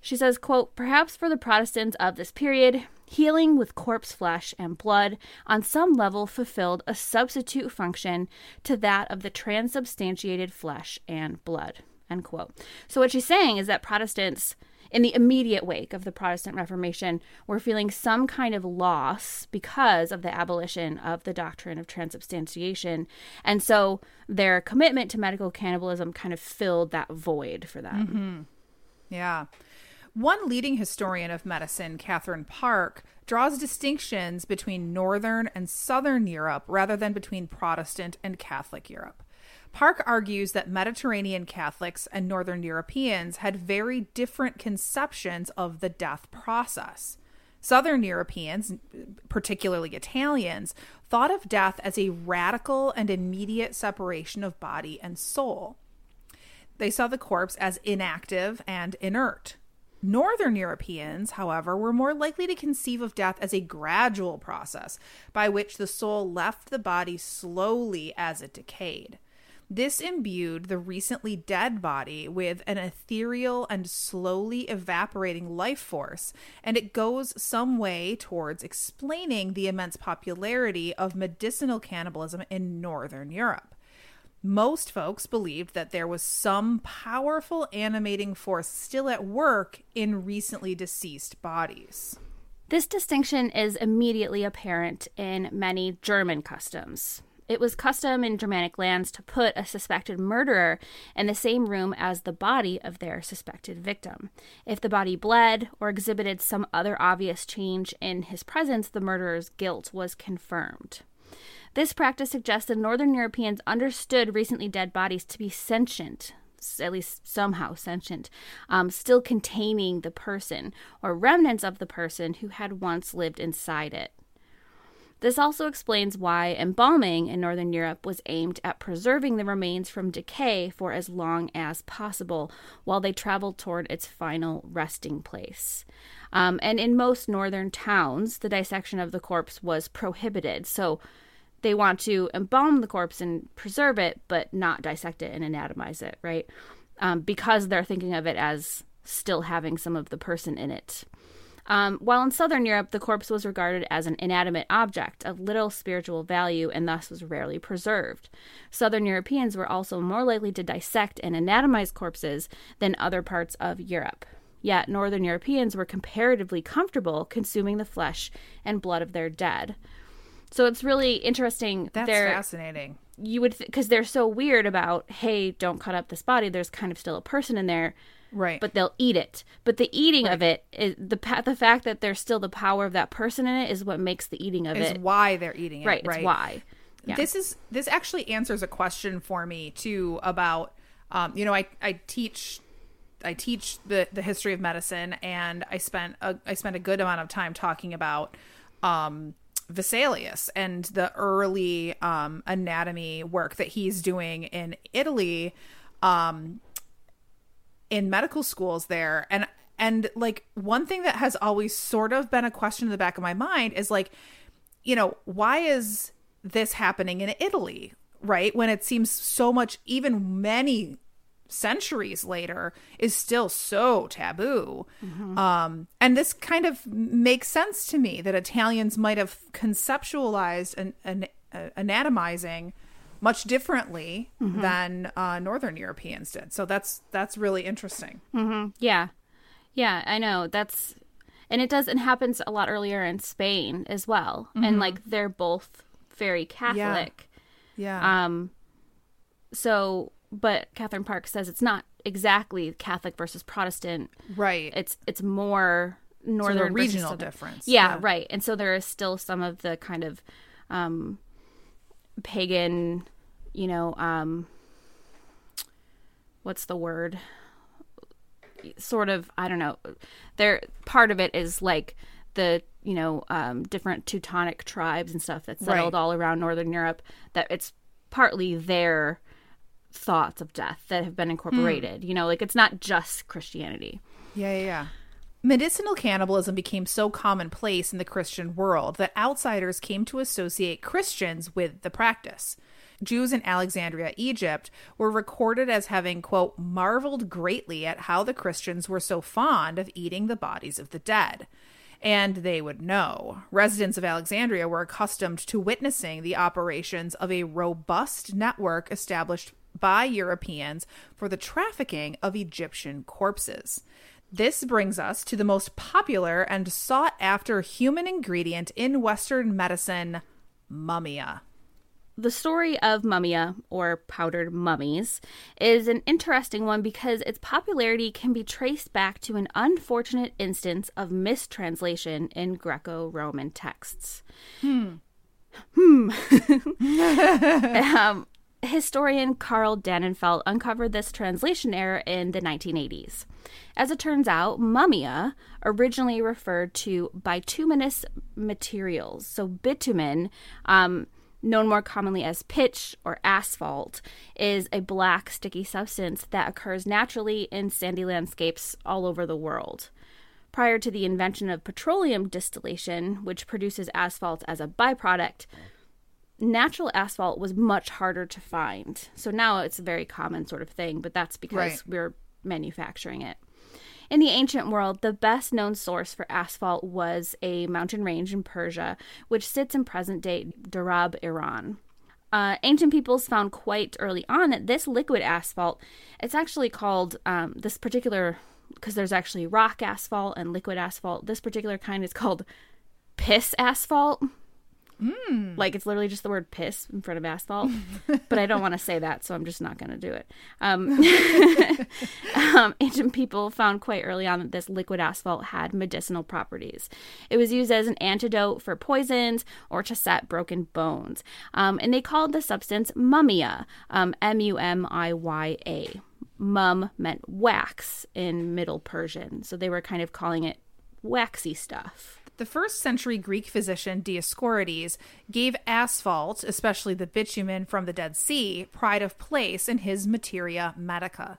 She says, quote, perhaps for the Protestants of this period, healing with corpse flesh and blood on some level fulfilled a substitute function to that of the transubstantiated flesh and blood, end quote. So what she's saying is that Protestants in the immediate wake of the Protestant Reformation were feeling some kind of loss because of the abolition of the doctrine of transubstantiation. And so their commitment to medical cannibalism kind of filled that void for them. Mm-hmm. Yeah. One leading historian of medicine, Katharine Park, draws distinctions between Northern and Southern Europe rather than between Protestant and Catholic Europe. Park argues that Mediterranean Catholics and Northern Europeans had very different conceptions of the death process. Southern Europeans, particularly Italians, thought of death as a radical and immediate separation of body and soul. They saw the corpse as inactive and inert. Northern Europeans, however, were more likely to conceive of death as a gradual process by which the soul left the body slowly as it decayed. This imbued the recently dead body with an ethereal and slowly evaporating life force, and it goes some way towards explaining the immense popularity of medicinal cannibalism in Northern Europe. Most folks believed that there was some powerful animating force still at work in recently deceased bodies. This distinction is immediately apparent in many German customs. It was custom in Germanic lands to put a suspected murderer in the same room as the body of their suspected victim. If the body bled or exhibited some other obvious change in his presence, the murderer's guilt was confirmed. This practice suggests that Northern Europeans understood recently dead bodies to be sentient, at least somehow sentient, um, still containing the person or remnants of the person who had once lived inside it. This also explains why embalming in Northern Europe was aimed at preserving the remains from decay for as long as possible while they traveled toward its final resting place. Um, and in most northern towns, the dissection of the corpse was prohibited. So they want to embalm the corpse and preserve it, but not dissect it and anatomize it, right? Um, because they're thinking of it as still having some of the person in it. Um, while in Southern Europe, the corpse was regarded as an inanimate object of little spiritual value and thus was rarely preserved. Southern Europeans were also more likely to dissect and anatomize corpses than other parts of Europe. Yet, Northern Europeans were comparatively comfortable consuming the flesh and blood of their dead. So it's really interesting. That's They're- fascinating. you would because they're so weird about hey don't cut up this body there's kind of still a person in there Right. but they'll eat it but the eating of it is the the fact that there's still the power of that person in it is what makes the eating of is it why they're eating it. right Right. it's why yeah This is this actually answers a question for me too about um, you know I I teach I teach the the history of medicine and I spent a I spent a good amount of time talking about um Vesalius and the early um anatomy work that he's doing in Italy um in medical schools there. And and like one thing that has always sort of been a question in the back of my mind is like you know why is this happening in Italy right? When it seems so much even many centuries later is still so taboo. Um and this kind of makes sense to me that Italians might have conceptualized an, an uh, anatomizing much differently than uh, northern Europeans did. So that's that's really interesting. Yeah. Yeah i know. That's and it does it happens a lot earlier in spain as well. And like they're both very catholic. Yeah. Um, so, but Katharine Park says it's not exactly Catholic versus Protestant. right. It's it's more northern so regional difference. Yeah, right. And so there is still some of the kind of um, pagan, you know, um, what's the word? Sort of, I don't know. There, part of it is like the you know um, different Teutonic tribes and stuff that settled Right. all around Northern Europe. That it's partly their thoughts of death that have been incorporated. You know, like it's not just Christianity. Yeah, yeah, yeah. Medicinal cannibalism became so commonplace in the Christian world that outsiders came to associate Christians with the practice. Jews in Alexandria, Egypt, were recorded as having, quote, marveled greatly at how the Christians were so fond of eating the bodies of the dead. And they would know. Residents of Alexandria were accustomed to witnessing the operations of a robust network established by Europeans for the trafficking of Egyptian corpses. This brings us to the most popular and sought after human ingredient in Western medicine, mummia. The story of mummia, or powdered mummies, is an interesting one because its popularity can be traced back to an unfortunate instance of mistranslation in Greco Roman texts. Hmm. (laughs) (laughs) um, historian Karl Dannenfeldt uncovered this translation error in the 1980s. As it turns out, mummia originally referred to bituminous materials. So, bitumen, um, known more commonly as pitch or asphalt, is a black, sticky substance that occurs naturally in sandy landscapes all over the world. Prior to the invention of petroleum distillation, which produces asphalt as a byproduct, natural asphalt was much harder to find. So now it's a very common sort of thing, but that's because Right. we're manufacturing it. In the ancient world, the best known source for asphalt was a mountain range in Persia, which sits in present day Darab, Iran. Uh, ancient peoples found quite early on that this liquid asphalt, it's actually called um, this particular, because there's actually rock asphalt and liquid asphalt. This particular kind is called piss asphalt. Like it's literally just the word piss in front of asphalt. but I don't want to say that, so I'm just not going to do it. Um, (laughs) um, ancient people found quite early on that this liquid asphalt had medicinal properties. It was used as an antidote for poisons or to set broken bones. Um, and they called the substance mummia, um, M U M I Y A. Mum meant wax in Middle Persian, so they were kind of calling it waxy stuff. The first century Greek physician Dioscorides gave asphalt, especially the bitumen from the Dead Sea, pride of place in his Materia Medica.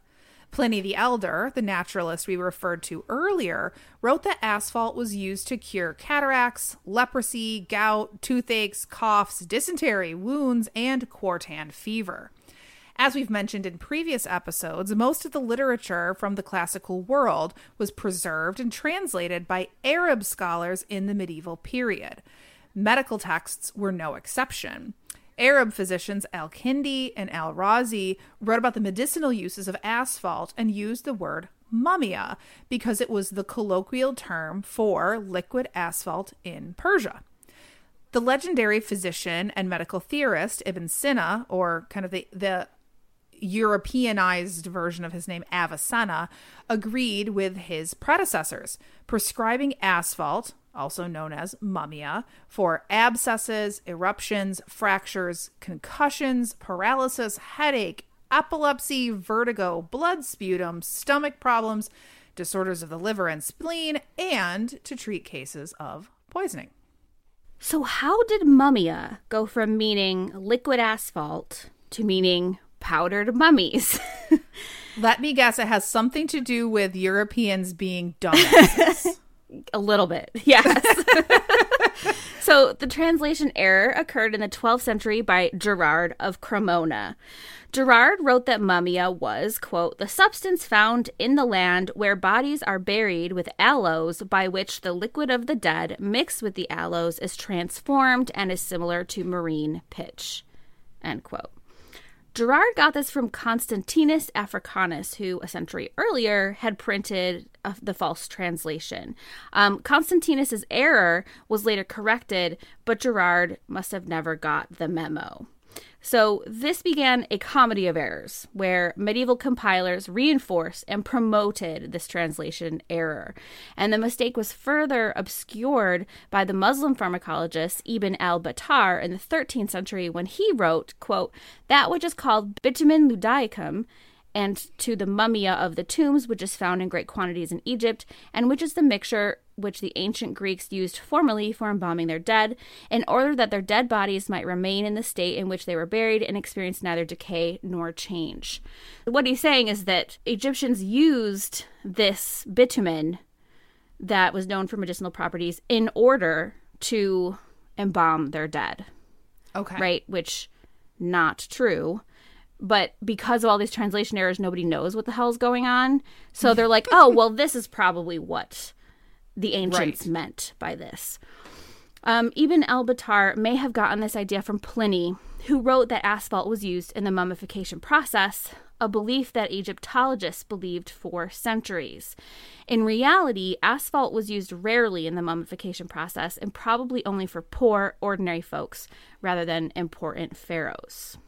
Pliny the Elder, the naturalist we referred to earlier, wrote that asphalt was used to cure cataracts, leprosy, gout, toothaches, coughs, dysentery, wounds, and quartan fever. As we've mentioned in previous episodes, most of the literature from the classical world was preserved and translated by Arab scholars in the medieval period. Medical texts were no exception. Arab physicians Al Kindi and Al Razi wrote about the medicinal uses of asphalt and used the word mummia because it was the colloquial term for liquid asphalt in Persia. The legendary physician and medical theorist Ibn Sina, or kind of the, the Europeanized version of his name, Avicenna, agreed with his predecessors, prescribing asphalt, also known as mummia, for abscesses, eruptions, fractures, concussions, paralysis, headache, epilepsy, vertigo, blood sputum, stomach problems, disorders of the liver and spleen, and to treat cases of poisoning. So, how did mummia go from meaning liquid asphalt to meaning powdered mummies? (laughs) Let me guess, it has something to do with Europeans being dumbasses. (laughs) A little bit, (laughs) yes. so the translation error occurred in the 12th century by Gerard of Cremona. Gerard wrote that mummia was, quote, the substance found in the land where bodies are buried with aloes by which the liquid of the dead mixed with the aloes is transformed and is similar to marine pitch, end quote. Gerard got this from Constantinus Africanus, who a century earlier had printed uh, the false translation. Um, Constantinus's error was later corrected, but Gerard must have never got the memo. So, this began a comedy of errors where medieval compilers reinforced and promoted this translation error. And the mistake was further obscured by the Muslim pharmacologist Ibn al Battar in the 13th century when he wrote, quote, That which is called bitumen Judaicum and to the mummia of the tombs, which is found in great quantities in Egypt, and which is the mixture which the ancient Greeks used formerly for embalming their dead, in order that their dead bodies might remain in the state in which they were buried and experience neither decay nor change. What he's saying is that Egyptians used this bitumen that was known for medicinal properties in order to embalm their dead. Okay. Right? Which not true but because of all these translation errors nobody knows what the hell's going on so they're like (laughs) oh well this is probably what the ancients Right. meant by this um, Ibn el-Battar may have gotten this idea from Pliny, who wrote that asphalt was used in the mummification process, a belief that Egyptologists believed for centuries. In reality, asphalt was used rarely in the mummification process and probably only for poor, ordinary folks rather than important pharaohs.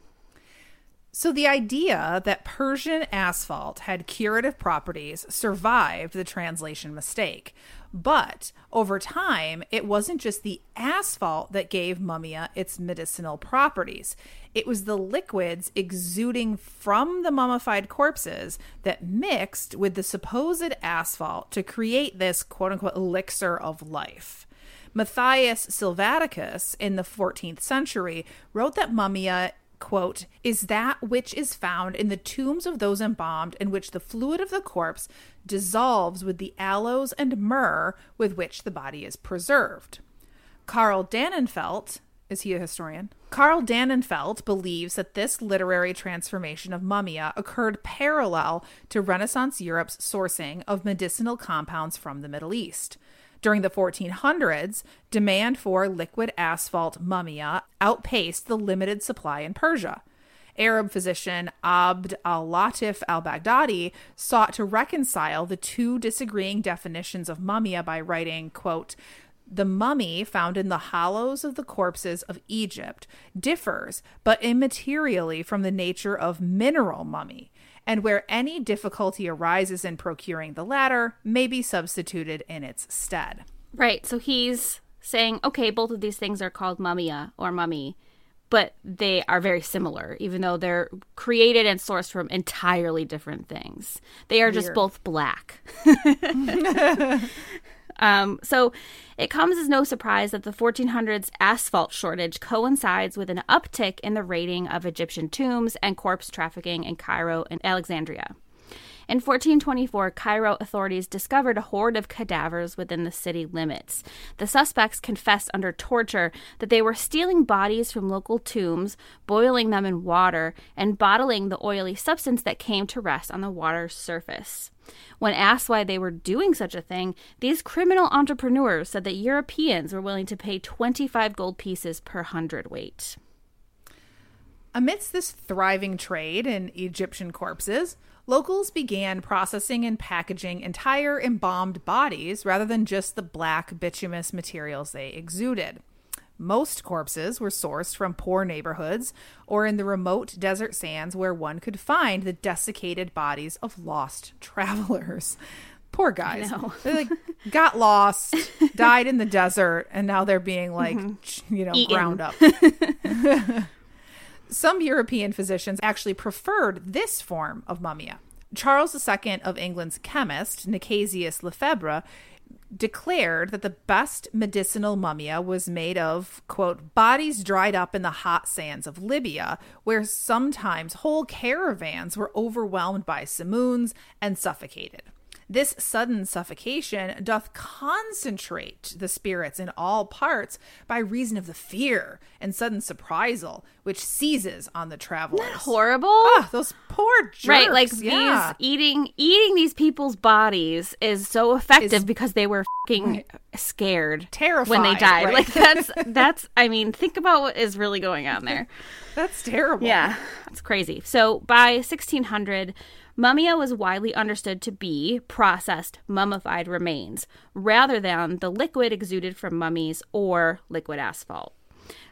So, the idea that Persian asphalt had curative properties survived the translation mistake. But over time, it wasn't just the asphalt that gave mummia its medicinal properties. It was the liquids exuding from the mummified corpses that mixed with the supposed asphalt to create this quote unquote elixir of life. Matthias Silvaticus in the 14th century wrote that mummia quote, is that which is found in the tombs of those embalmed, in which the fluid of the corpse dissolves with the aloes and myrrh with which the body is preserved. Karl Dannenfeldt, is he a historian? Karl Dannenfeldt believes that this literary transformation of mummia occurred parallel to Renaissance Europe's sourcing of medicinal compounds from the Middle East. During the 1400s, demand for liquid asphalt mummia outpaced the limited supply in Persia. Arab physician Abd al Latif al Baghdadi sought to reconcile the two disagreeing definitions of mummia by writing, quote, the mummy found in the hollows of the corpses of Egypt differs, but immaterially, from the nature of mineral mummy, and where any difficulty arises in procuring the latter may be substituted in its stead. Right. So he's saying, okay, both of these things are called mummia or mummy, but they are very similar, even though they're created and sourced from entirely different things. They are just both black. (laughs) (laughs) Um, so it comes as no surprise that the 1400s asphalt shortage coincides with an uptick in the raiding of Egyptian tombs and corpse trafficking in Cairo and Alexandria. In 1424, Cairo authorities discovered a horde of cadavers within the city limits. The suspects confessed under torture that they were stealing bodies from local tombs, boiling them in water, and bottling the oily substance that came to rest on the water's surface. When asked why they were doing such a thing, these criminal entrepreneurs said that Europeans were willing to pay 25 gold pieces per hundredweight. Amidst this thriving trade in Egyptian corpses, locals began processing and packaging entire embalmed bodies rather than just the black bituminous materials they exuded. Most corpses were sourced from poor neighborhoods or in the remote desert sands where one could find the desiccated bodies of lost (laughs) travelers. Poor guys. They like got lost, died in the desert, and now they're being like, mm-hmm. you know, Eaten. ground up. (laughs) Some European physicians actually preferred this form of mummia. Charles II of England's chemist, Nicasius Lefebvre, declared that the best medicinal mummia was made of, quote, bodies dried up in the hot sands of Libya, where sometimes whole caravans were overwhelmed by simoons and suffocated. This sudden suffocation doth concentrate the spirits in all parts by reason of the fear and sudden surprisal which seizes on the travelers. Horrible. Ah, those poor jerks. right, like yeah. these eating eating these people's bodies is so effective because they were fucking scared terrified when they died. right. Like that's (laughs) that's I mean, think about what is really going on there. That's terrible. Yeah, it's crazy. So by 1600, mummia was widely understood to be processed, mummified remains rather than the liquid exuded from mummies or liquid asphalt.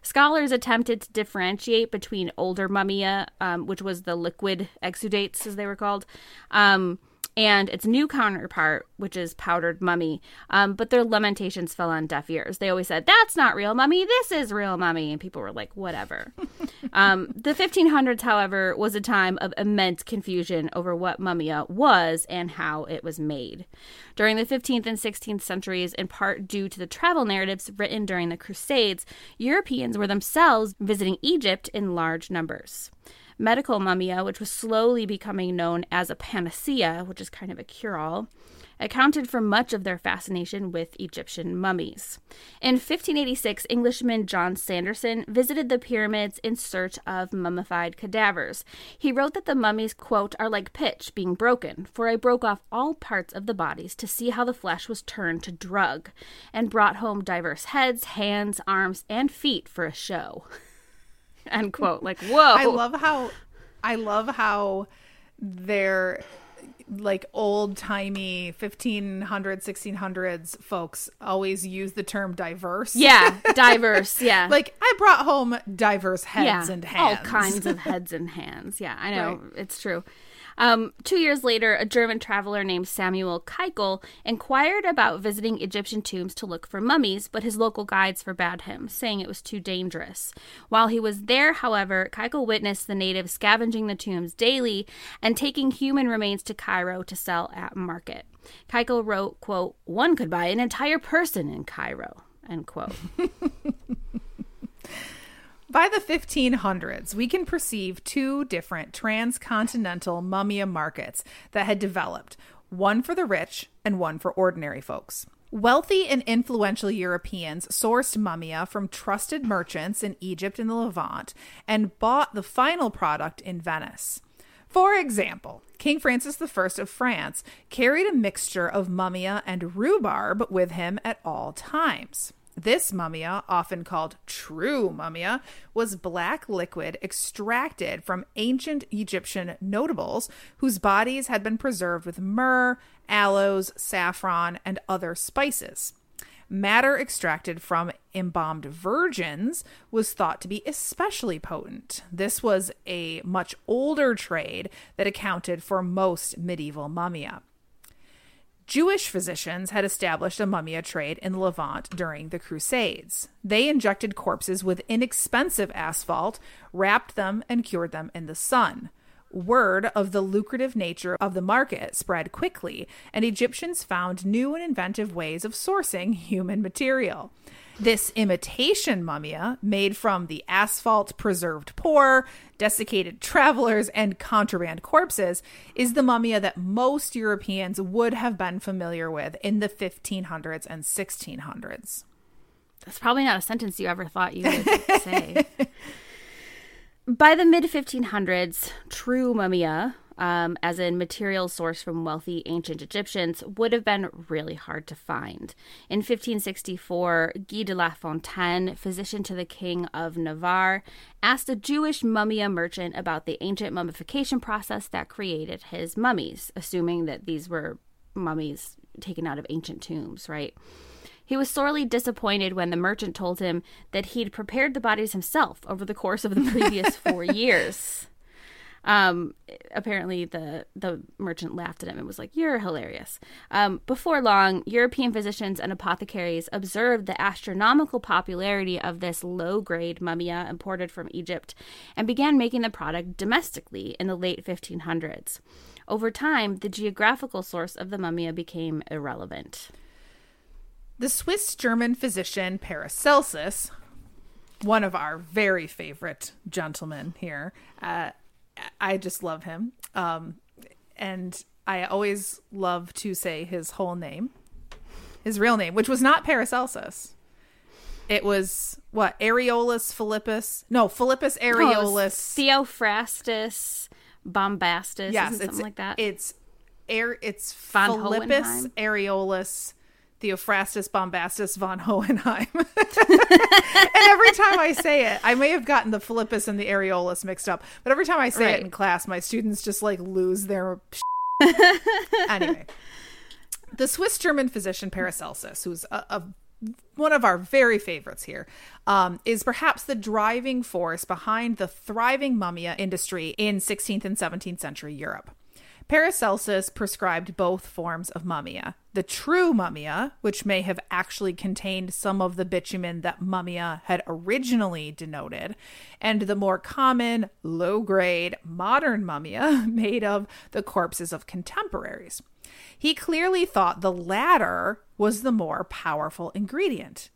Scholars attempted to differentiate between older mummia, um, which was the liquid exudates, as they were called, um, and its new counterpart, which is powdered mummy. Um, but their lamentations fell on deaf ears. They always said, That's not real mummy, this is real mummy. And people were like, Whatever. (laughs) um, the 1500s, however, was a time of immense confusion over what mummia was and how it was made. During the 15th and 16th centuries, in part due to the travel narratives written during the Crusades, Europeans were themselves visiting Egypt in large numbers. Medical mummia, which was slowly becoming known as a panacea, which is kind of a cure all, accounted for much of their fascination with Egyptian mummies. In 1586, Englishman John Sanderson visited the pyramids in search of mummified cadavers. He wrote that the mummies, quote, are like pitch being broken, for I broke off all parts of the bodies to see how the flesh was turned to drug, and brought home divers heads, hands, arms, and feet for a show. (laughs) End (laughs) quote. Like, whoa. I love how I love how they're like old timey 1500s 1600s folks always use the term diverse Yeah, (laughs) diverse. Yeah. like i brought home diverse heads yeah, and hands all kinds of (laughs) heads and hands. Yeah, I know Right. it's true. Um, two years later, a German traveler named Samuel Keitel inquired about visiting Egyptian tombs to look for mummies, but his local guides forbade him, saying it was too dangerous. While he was there, however, Keitel witnessed the natives scavenging the tombs daily and taking human remains to Cairo to sell at market. Keitel wrote, quote, One could buy an entire person in Cairo, end quote. (laughs) By the 1500s, we can perceive two different transcontinental mummia markets that had developed one for the rich and one for ordinary folks. Wealthy and influential Europeans sourced mummia from trusted merchants in Egypt and the Levant and bought the final product in Venice. For example, King Francis I of France carried a mixture of mummia and rhubarb with him at all times. This mummia, often called true mummia, was black liquid extracted from ancient Egyptian notables whose bodies had been preserved with myrrh, aloes, saffron, and other spices. Matter extracted from embalmed virgins was thought to be especially potent. This was a much older trade that accounted for most medieval mummia. Jewish physicians had established a mummia trade in the Levant during the Crusades. They injected corpses with inexpensive asphalt, wrapped them, and cured them in the sun. Word of the lucrative nature of the market spread quickly, and Egyptians found new and inventive ways of sourcing human material. This imitation mummia, made from the asphalt preserved poor, desiccated travelers, and contraband corpses, is the mummia that most Europeans would have been familiar with in the 1500s and 1600s. That's probably not a sentence you ever thought you would (laughs) say. By the mid 1500s, true mummia, um, as in material sourced from wealthy ancient Egyptians, would have been really hard to find. In 1564, Guy de la Fontaine, physician to the king of Navarre, asked a Jewish mummia merchant about the ancient mummification process that created his mummies, assuming that these were mummies taken out of ancient tombs, right? He was sorely disappointed when the merchant told him that he'd prepared the bodies himself over the course of the previous four (laughs) years. Um, apparently, the the merchant laughed at him and was like, "You're hilarious." Um, before long, European physicians and apothecaries observed the astronomical popularity of this low grade mumia imported from Egypt, and began making the product domestically in the late 1500s. Over time, the geographical source of the mumia became irrelevant. The Swiss German physician Paracelsus, one of our very favorite gentlemen here, uh, I just love him. Um, and I always love to say his whole name, his real name, which was not Paracelsus. It was what Areolus Philippus? No, Philippus Oh, Areolus. Theophrastus bombastus, yes, it's something like that. It's air. It's Von Philippus Hohenheim? Areolus. Theophrastus Bombastus von Hohenheim. (laughs) and every time I say it, I may have gotten the Philippus and the Areolus mixed up, but every time I say Right. it in class, my students just like lose their. (laughs) anyway, the Swiss German physician Paracelsus, who's a, a one of our very favorites here, um, is perhaps the driving force behind the thriving mumia industry in 16th and 17th century Europe. Paracelsus prescribed both forms of mummia the true mummia, which may have actually contained some of the bitumen that mummia had originally denoted, and the more common, low grade, modern mummia (laughs) made of the corpses of contemporaries. He clearly thought the latter was the more powerful ingredient.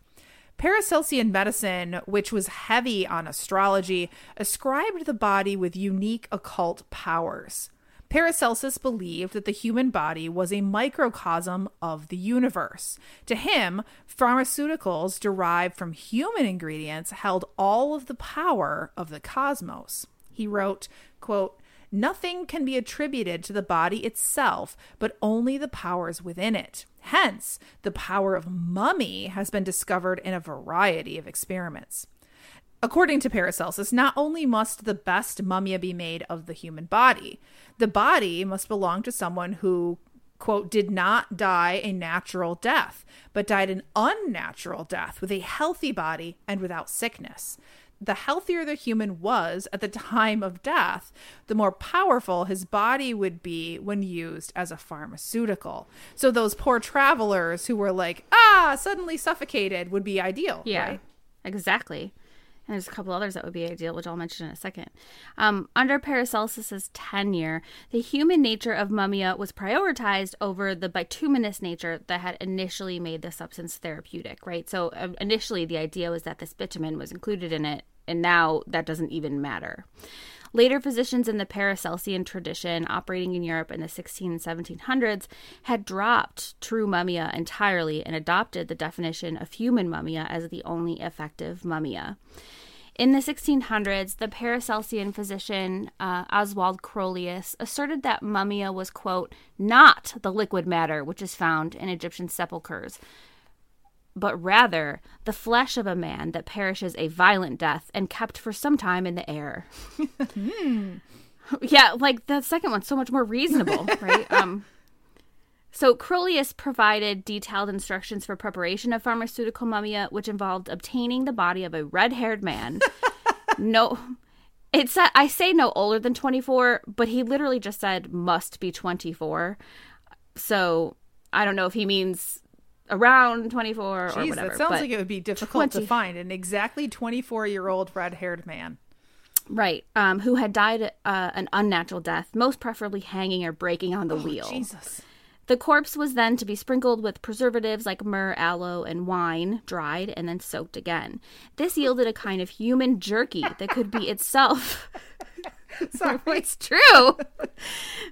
Paracelsian medicine, which was heavy on astrology, ascribed the body with unique occult powers. Paracelsus believed that the human body was a microcosm of the universe. To him, pharmaceuticals derived from human ingredients held all of the power of the cosmos. He wrote, quote, Nothing can be attributed to the body itself, but only the powers within it. Hence, the power of mummy has been discovered in a variety of experiments. According to Paracelsus, not only must the best mumia be made of the human body, the body must belong to someone who, quote, did not die a natural death, but died an unnatural death with a healthy body and without sickness. The healthier the human was at the time of death, the more powerful his body would be when used as a pharmaceutical. So those poor travelers who were like, ah, suddenly suffocated would be ideal. Yeah, right? exactly. And there's a couple others that would be ideal, which I'll mention in a second. Um, under Paracelsus's tenure, the human nature of mummia was prioritized over the bituminous nature that had initially made the substance therapeutic. Right. So uh, initially, the idea was that this bitumen was included in it, and now that doesn't even matter. Later physicians in the Paracelsian tradition, operating in Europe in the 16 and 1700s, had dropped true mummia entirely and adopted the definition of human mummia as the only effective mummia. In the 1600s, the Paracelsian physician uh, Oswald Crollius asserted that mummia was, quote, not the liquid matter which is found in Egyptian sepulchres, but rather the flesh of a man that perishes a violent death and kept for some time in the air. (laughs) Yeah, like the second one's so much more reasonable, (laughs) right? Um, so Crollius provided detailed instructions for preparation of pharmaceutical mummia, which involved obtaining the body of a red-haired man. (laughs) no, it said I say no older than 24, but he literally just said must be 24. So I don't know if he means around 24 or whatever. that sounds like it would be difficult 20. to find an exactly 24 year old red haired man. Right, um, who had died uh, an unnatural death, most preferably hanging or breaking on the wheel. Oh, Jesus. The corpse was then to be sprinkled with preservatives like myrrh, aloe, and wine, dried, and then soaked again. This yielded a kind of human jerky that could be itself. (laughs) Sorry. (laughs) it's true.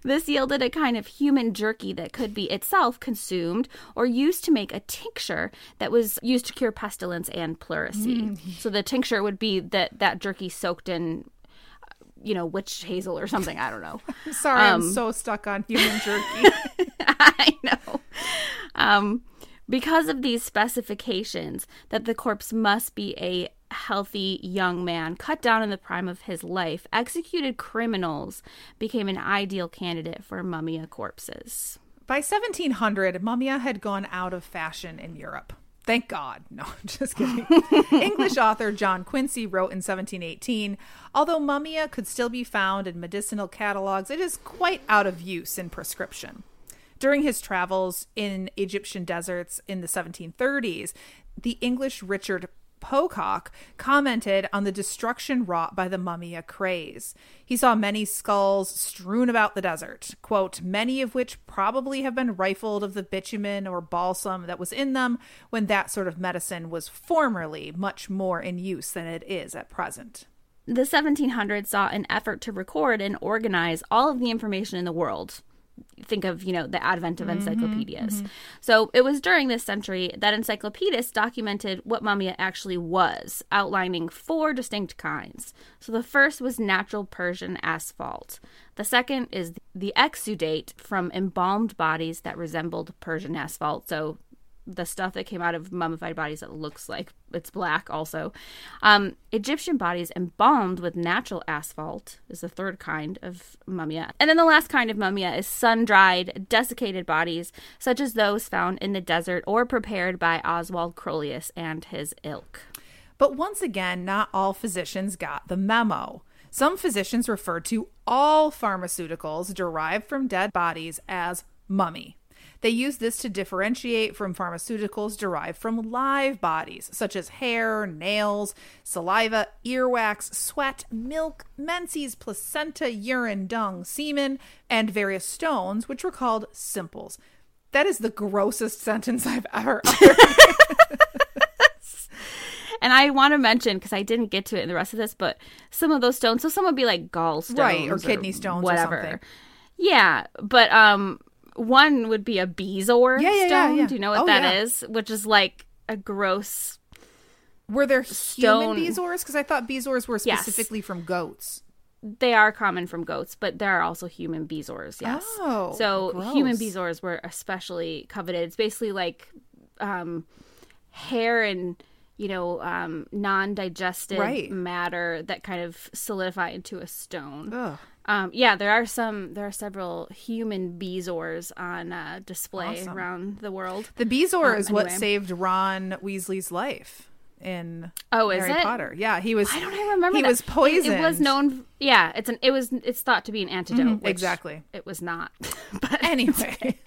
this yielded a kind of human jerky that could be itself consumed or used to make a tincture that was used to cure pestilence and pleurisy. Mm. So the tincture would be that that jerky soaked in, you know, witch hazel or something. I don't know. (laughs) Sorry, I'm Um, so stuck on human jerky. (laughs) I know. Um, because of these specifications, that the corpse must be a healthy young man cut down in the prime of his life, executed criminals became an ideal candidate for mummia corpses. By 1700, mumia had gone out of fashion in Europe. Thank God. (laughs) No, I'm just kidding. (laughs) English author John Quincy wrote in 1718 Although mumia could still be found in medicinal catalogs, it is quite out of use in prescription. During his travels in Egyptian deserts in the 1730s, the English Richard Pococke commented on the destruction wrought by the mumia craze. He saw many skulls strewn about the desert, quote, many of which probably have been rifled of the bitumen or balsam that was in them when that sort of medicine was formerly much more in use than it is at present. The 1700s saw an effort to record and organize all of the information in the world think of you know the advent of encyclopedias. mm-hmm, mm-hmm. so it was during this century that encyclopedists documented what mumia actually was outlining four distinct kinds. So the first was natural persian asphalt. The second is the exudate from embalmed bodies that resembled persian asphalt. So the stuff that came out of mummified bodies that looks like it's black also. Um, egyptian bodies embalmed with natural asphalt is the third kind of mumia and then the last kind of mumia is sun-dried desiccated bodies such as those found in the desert or prepared by oswald crollius and his ilk. But once again not all physicians got the memo. Some physicians referred to all pharmaceuticals derived from dead bodies as mummy they use this to differentiate from pharmaceuticals derived from live bodies, such as hair, nails, saliva, earwax, sweat, milk, menses, placenta, urine, dung, semen, and various stones, which were called simples. That is the grossest (laughs) sentence I've ever uttered. And I want to mention because I didn't get to it in the rest of this, but some of those stones. So some would be like gallstones, right, or kidney stones, whatever. Yeah, but um, one would be a bezoar yeah, yeah, stone. Yeah, Do you know what oh, that is? Which is like a gross. Were there stone. human bezoars? Because I thought bezoars were specifically yes. from goats. They are common from goats, but there are also human bezoars. Yes. Oh, so gross. human bezoars were especially coveted. It's basically like um, hair and you know um, non-digested right. matter that kind of solidify into a stone. Ugh. Um, yeah, there are some. There are several human bezoars on uh, display awesome. around the world. The bezoar um, is anyway. what saved Ron Weasley's life in oh, Harry it? Potter. Yeah, he was. Why don't I remember? He that? was poisoned. It, it, was known. Yeah, it's an. It was. It's thought to be an antidote. Mm-hmm, exactly. It was not. (laughs) but anyway. (laughs)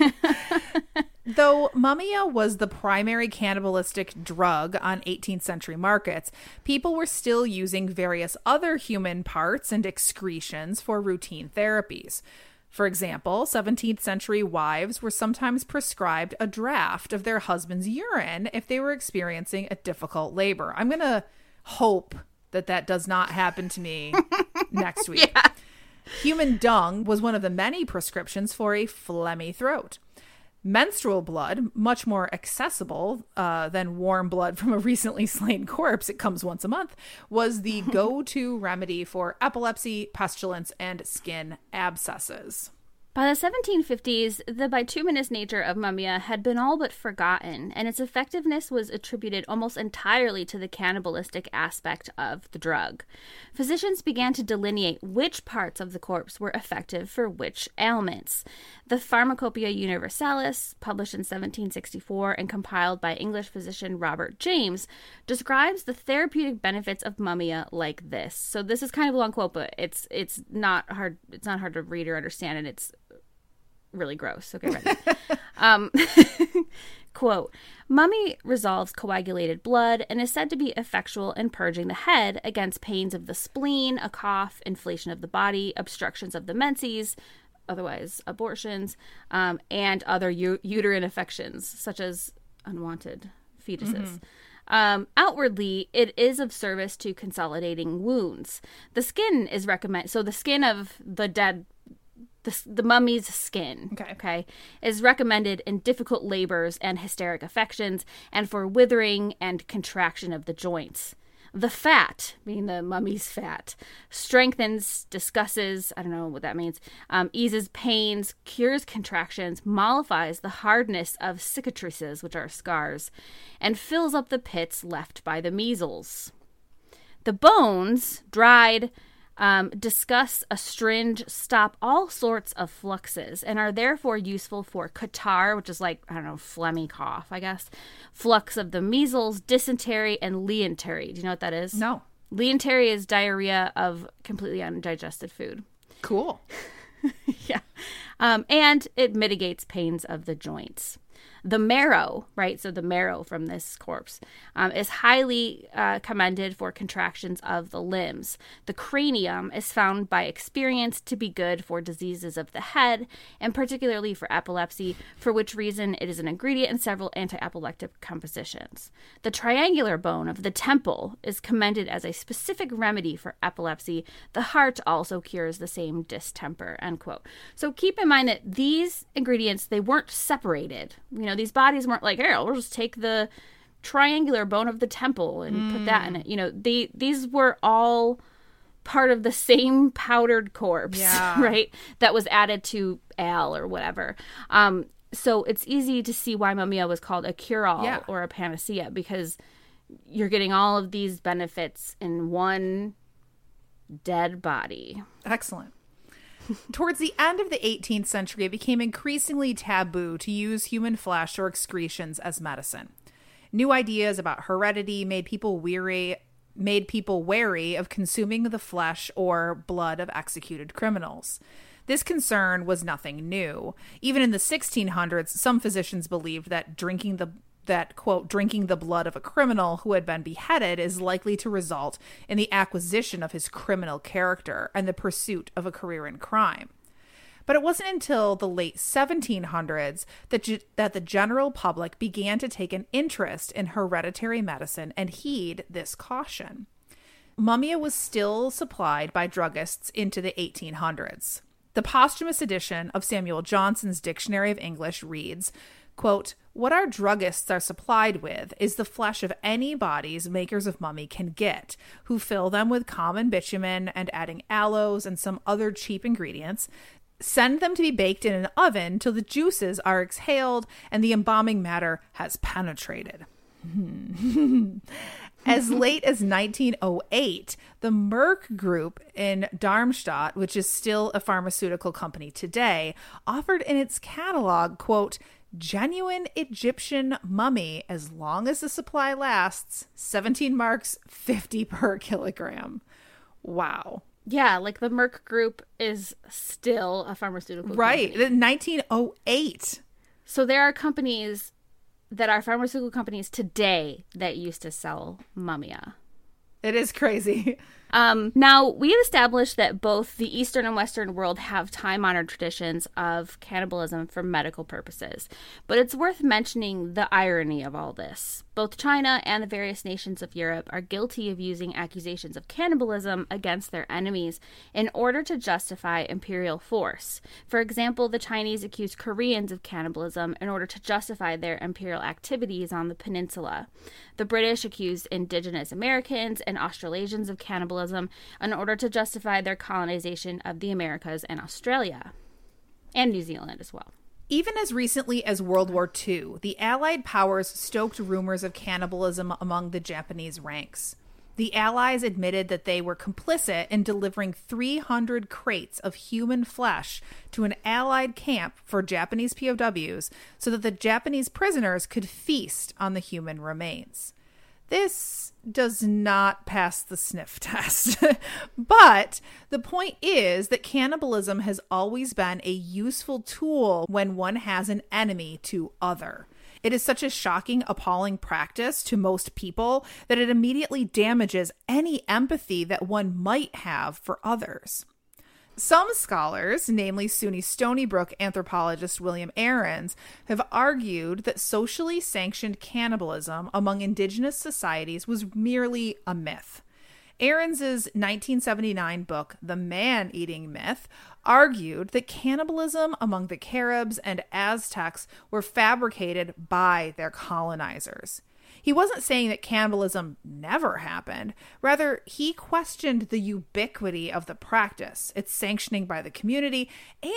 (laughs) Though mummia was the primary cannibalistic drug on 18th century markets, people were still using various other human parts and excretions for routine therapies. For example, 17th century wives were sometimes prescribed a draft of their husband's urine if they were experiencing a difficult labor. I'm going to hope that that does not happen to me (laughs) next week. Yeah. Human dung was one of the many prescriptions for a phlegmy throat. Menstrual blood, much more accessible uh, than warm blood from a recently slain corpse, it comes once a month, was the (laughs) go to remedy for epilepsy, pestilence, and skin abscesses. By the 1750s, the bituminous nature of mumia had been all but forgotten, and its effectiveness was attributed almost entirely to the cannibalistic aspect of the drug. Physicians began to delineate which parts of the corpse were effective for which ailments. The Pharmacopoeia Universalis, published in 1764 and compiled by English physician Robert James, describes the therapeutic benefits of mumia like this. So this is kind of a long quote, but it's it's not hard it's not hard to read or understand, and it's really gross. Okay, ready. (laughs) um, (laughs) quote Mummy resolves coagulated blood and is said to be effectual in purging the head against pains of the spleen, a cough, inflation of the body, obstructions of the menses, otherwise abortions, um, and other u- uterine affections such as unwanted fetuses. Mm-hmm. Um, outwardly, it is of service to consolidating wounds. The skin is recommended. So the skin of the dead the, the mummy's skin okay. okay is recommended in difficult labors and hysteric affections and for withering and contraction of the joints the fat meaning the mummy's fat strengthens discusses i don't know what that means um, eases pains cures contractions mollifies the hardness of cicatrices which are scars and fills up the pits left by the measles the bones dried um, discuss, astringe, stop all sorts of fluxes, and are therefore useful for catarrh, which is like, I don't know, phlegmy cough, I guess, flux of the measles, dysentery, and leontery. Do you know what that is? No. Leontery is diarrhea of completely undigested food. Cool. (laughs) yeah. Um, and it mitigates pains of the joints. The marrow, right? So the marrow from this corpse um, is highly uh, commended for contractions of the limbs. The cranium is found by experience to be good for diseases of the head, and particularly for epilepsy, for which reason it is an ingredient in several anti epileptic compositions. The triangular bone of the temple is commended as a specific remedy for epilepsy. The heart also cures the same distemper. End quote. So keep in mind that these ingredients they weren't separated. You know, these bodies weren't like, here, we'll just take the triangular bone of the temple and mm. put that in it. You know, they these were all part of the same powdered corpse, (laughs) yeah. right? That was added to ale or whatever. Um, so it's easy to see why Mumia was called a cure-all yeah. or a panacea because you're getting all of these benefits in one dead body. Excellent. Towards the end of the 18th century, it became increasingly taboo to use human flesh or excretions as medicine. New ideas about heredity made people weary made people wary of consuming the flesh or blood of executed criminals. This concern was nothing new. Even in the 1600s, some physicians believed that drinking the that quote drinking the blood of a criminal who had been beheaded is likely to result in the acquisition of his criminal character and the pursuit of a career in crime but it wasn't until the late 1700s that, ge- that the general public began to take an interest in hereditary medicine and heed this caution. Mumia was still supplied by druggists into the 1800s. The posthumous edition of Samuel Johnson's Dictionary of English reads Quote, what our druggists are supplied with is the flesh of any bodies makers of mummy can get, who fill them with common bitumen and adding aloes and some other cheap ingredients, send them to be baked in an oven till the juices are exhaled and the embalming matter has penetrated. Hmm. (laughs) as late as 1908, the Merck Group in Darmstadt, which is still a pharmaceutical company today, offered in its catalog, quote, genuine Egyptian mummy as long as the supply lasts 17 marks 50 per (laughs) kilogram. Wow. Yeah, like the Merck group is still a pharmaceutical company. Right. 1908. So there are companies that are pharmaceutical companies today that used to sell mumia. It is crazy. (laughs) Um, now, we have established that both the Eastern and Western world have time honored traditions of cannibalism for medical purposes, but it's worth mentioning the irony of all this. Both China and the various nations of Europe are guilty of using accusations of cannibalism against their enemies in order to justify imperial force. For example, the Chinese accuse Koreans of cannibalism in order to justify their imperial activities on the peninsula. The British accused indigenous Americans and Australasians of cannibalism in order to justify their colonization of the Americas and Australia, and New Zealand as well. Even as recently as World War II, the Allied powers stoked rumors of cannibalism among the Japanese ranks. The Allies admitted that they were complicit in delivering 300 crates of human flesh to an Allied camp for Japanese POWs so that the Japanese prisoners could feast on the human remains. This does not pass the sniff (laughs) test. but the point is that cannibalism has always been a useful tool when one has an enemy to other. It is such a shocking, appalling practice to most people that it immediately damages any empathy that one might have for others. Some scholars, namely SUNY Stony Brook anthropologist William Arens, have argued that socially sanctioned cannibalism among indigenous societies was merely a myth. Arens's 1979 book, The Man Eating Myth, argued that cannibalism among the Caribs and Aztecs were fabricated by their colonizers. He wasn't saying that cannibalism never happened. Rather, he questioned the ubiquity of the practice, its sanctioning by the community,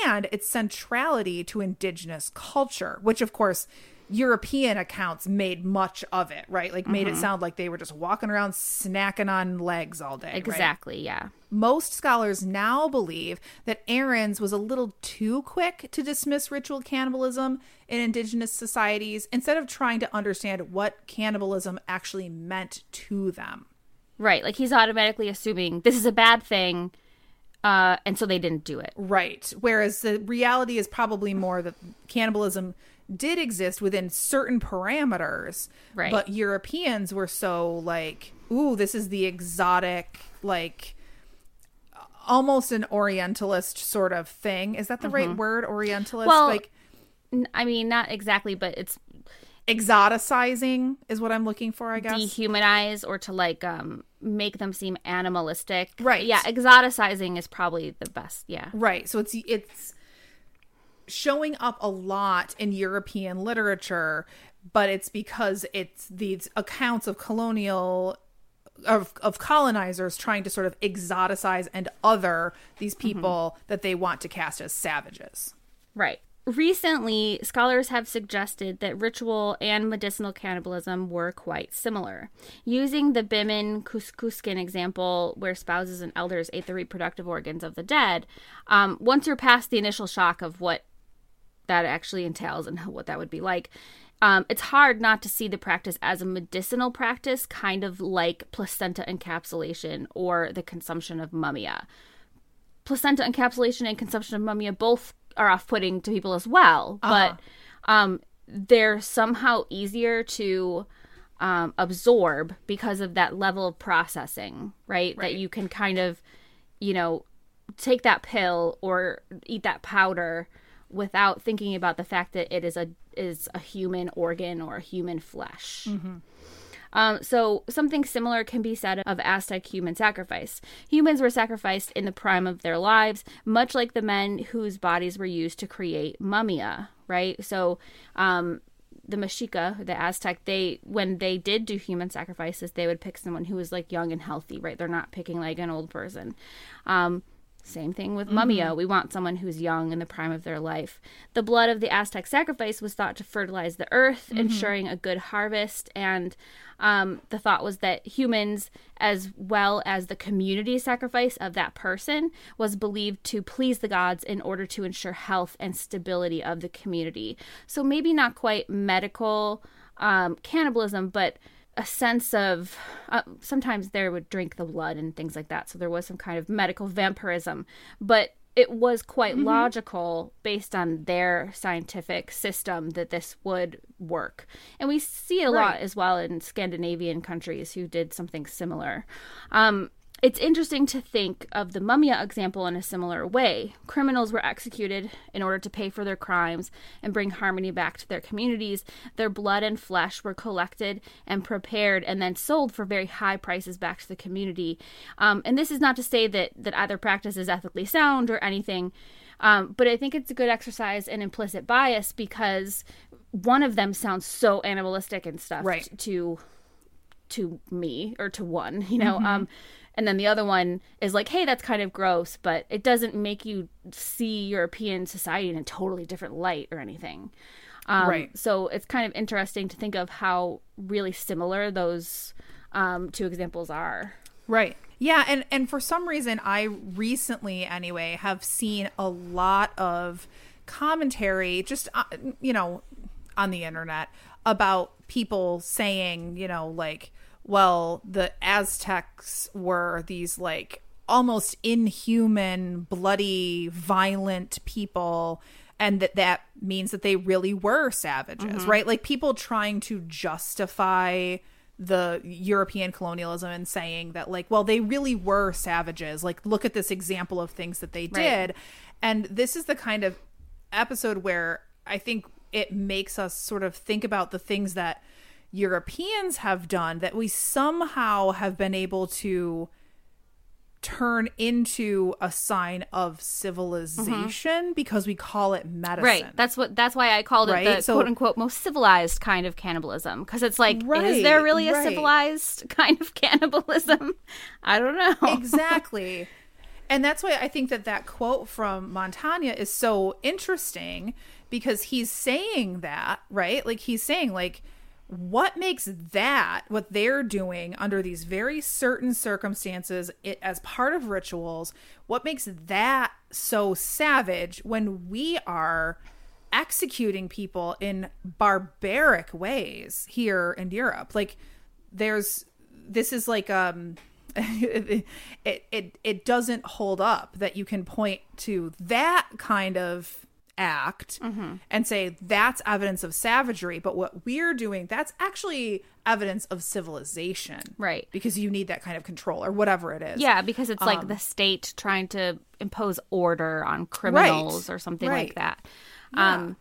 and its centrality to indigenous culture, which, of course, European accounts made much of it, right? Like made Mm-hmm. it sound like they were just walking around snacking on legs all day. right? Exactly, yeah. Most scholars now believe that Arens was a little too quick to dismiss ritual cannibalism in indigenous societies instead of trying to understand what cannibalism actually meant to them. Right. Like he's automatically assuming this is a bad thing, uh, and so they didn't do it. Right. Whereas the reality is probably more that cannibalism did exist within certain parameters. Right. But Europeans were so like, ooh, this is the exotic, like almost an Orientalist sort of thing. Is that the right word? Orientalist? Well, like N- I mean, not exactly, but it's exoticizing is what I'm looking for, I guess. dehumanize or to like um make them seem animalistic. Right. Yeah, exoticizing is probably the best. Yeah. Right. So it's it's showing up a lot in European literature, but it's because it's these accounts of colonial of of colonizers trying to sort of exoticize and other these people that they want to cast as savages. Right. Recently, scholars have suggested that ritual and medicinal cannibalism were quite similar. Using the Bimin Kuskusmin example, where spouses and elders ate the reproductive organs of the dead, um, once you're past the initial shock of what that actually entails and (laughs) what that would be like, um, it's hard not to see the practice as a medicinal practice, kind of like placenta encapsulation or the consumption of mummia placenta encapsulation and consumption of mummia both are off-putting to people as well but um they're somehow easier to um, absorb because of that level of processing right? that you can kind of you know take that pill or eat that powder without thinking about the fact that it is a is a human organ or human flesh um, so something similar can be said of Aztec human sacrifice. Humans were sacrificed in the prime of their lives, much like the men whose bodies were used to create mummia, right? So um, the Mexica, the Aztec, they when they did do human sacrifices, they would pick someone who was like young and healthy, right? They're not picking like an old person. Um, same thing with mummia. We want someone who's young in the prime of their life. The blood of the Aztec sacrifice was thought to fertilize the earth, ensuring a good harvest. And um, the thought was that humans, as well as the community sacrifice of that person, was believed to please the gods in order to ensure health and stability of the community. So maybe not quite medical um, cannibalism, but a sense of uh, sometimes they would drink the blood and things like that. So there was some kind of medical vampirism, but it was quite logical based on their scientific system that this would work. And we see a lot as well in Scandinavian countries who did something similar. Um, it's interesting to think of the mummia example in a similar way. Criminals were executed in order to pay for their crimes and bring harmony back to their communities. Their blood and flesh were collected and prepared and then sold for very high prices back to the community. Um, and this is not to say that, that either practice is ethically sound or anything, um, but I think it's a good exercise in implicit bias because one of them sounds so animalistic and stuff Right. to to me or to one, (laughs) you know. Um and then the other one is like, hey, that's kind of gross, but it doesn't make you see European society in a totally different light or anything. Um, Right. So it's kind of interesting to think of how really similar those um, two examples are. Right. Yeah, and and for some reason I recently anyway have seen a lot of commentary just uh, you know on the internet about people saying, you know, like well, the Aztecs were these like almost inhuman, bloody, violent people and that that means that they really were savages, mm-hmm. right? Like people trying to justify the European colonialism and saying that like well they really were savages. Like look at this example of things that they did. And this is the kind of episode where I think it makes us sort of think about the things that Europeans have done that we somehow have been able to turn into a sign of civilization because we call it medicine. Right. That's what. That's why I called it the so- quote unquote most civilized kind of cannibalism because it's like, is there really a right. civilized (laughs) kind of cannibalism? (laughs) I don't know. exactly. (laughs) And that's why I think that that quote from Montaigne is so interesting because he's saying that, right? Like he's saying like what makes that what they're doing under these very certain circumstances it, as part of rituals what makes that so savage when we are executing people in barbaric ways here in Europe? Like there's this is like um (laughs) it, it it doesn't hold up that you can point to that kind of act Mm-hmm. and say that's evidence of savagery but what we're doing that's actually evidence of civilization Right. because you need that kind of control or whatever it is Yeah, because it's Um, like the state trying to impose order on criminals or something right. like that. Um,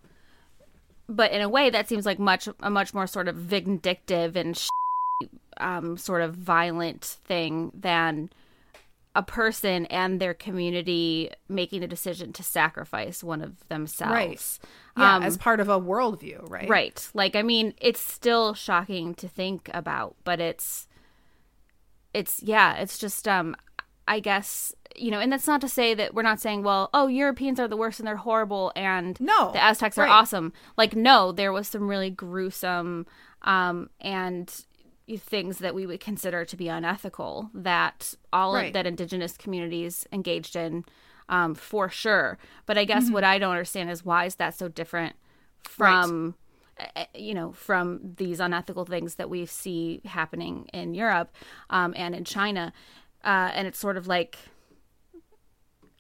but in a way, that seems like much a much more sort of vindictive and sh- um, sort of violent thing than a person and their community making a decision to sacrifice one of themselves. right yeah Um, as part of a worldview right Right. Like I mean, it's still shocking to think about, but it's it's yeah, it's just um I guess you know, and that's not to say that we're not saying, well, oh, Europeans are the worst and they're horrible and No, the Aztecs are awesome. Like no, there was some really gruesome um and things that we would consider to be unethical that all Right. of, that indigenous communities engaged in um for sure. But I guess Mm-hmm. what I don't understand is why is that so different from uh, you know from these unethical things that we see happening in Europe um, and in China, uh, and it's sort of like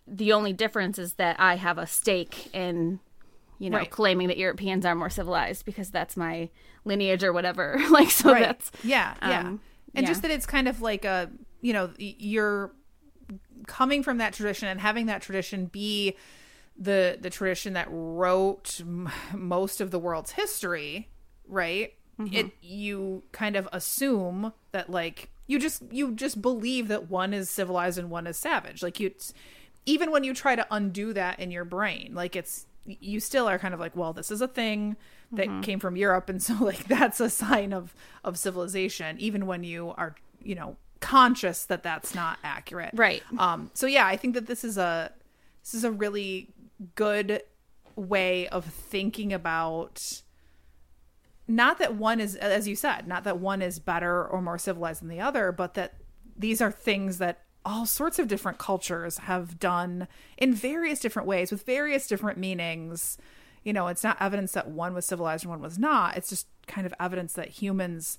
the only difference is that I have a stake in you know Right. claiming that Europeans are more civilized because that's my lineage or whatever. (laughs) like so right that's yeah yeah um, and yeah. just that it's kind of like a you know you're coming from that tradition and having that tradition be the the tradition that wrote m- most of the world's history right Mm-hmm. it you kind of assume that like you just you just believe that one is civilized and one is savage like you even when you try to undo that in your brain like it's you still are kind of like well this is a thing that Mm-hmm. came from europe and (laughs) so like that's a sign of of civilization even when you are you know conscious that that's not accurate Right. um so yeah i think that this is a this is a really good way of thinking about not that one is as you said not that one is better or more civilized than the other but that these are things that all sorts of different cultures have done in various different ways with various different meanings you know it's not evidence that one was civilized and one was not it's just kind of evidence that humans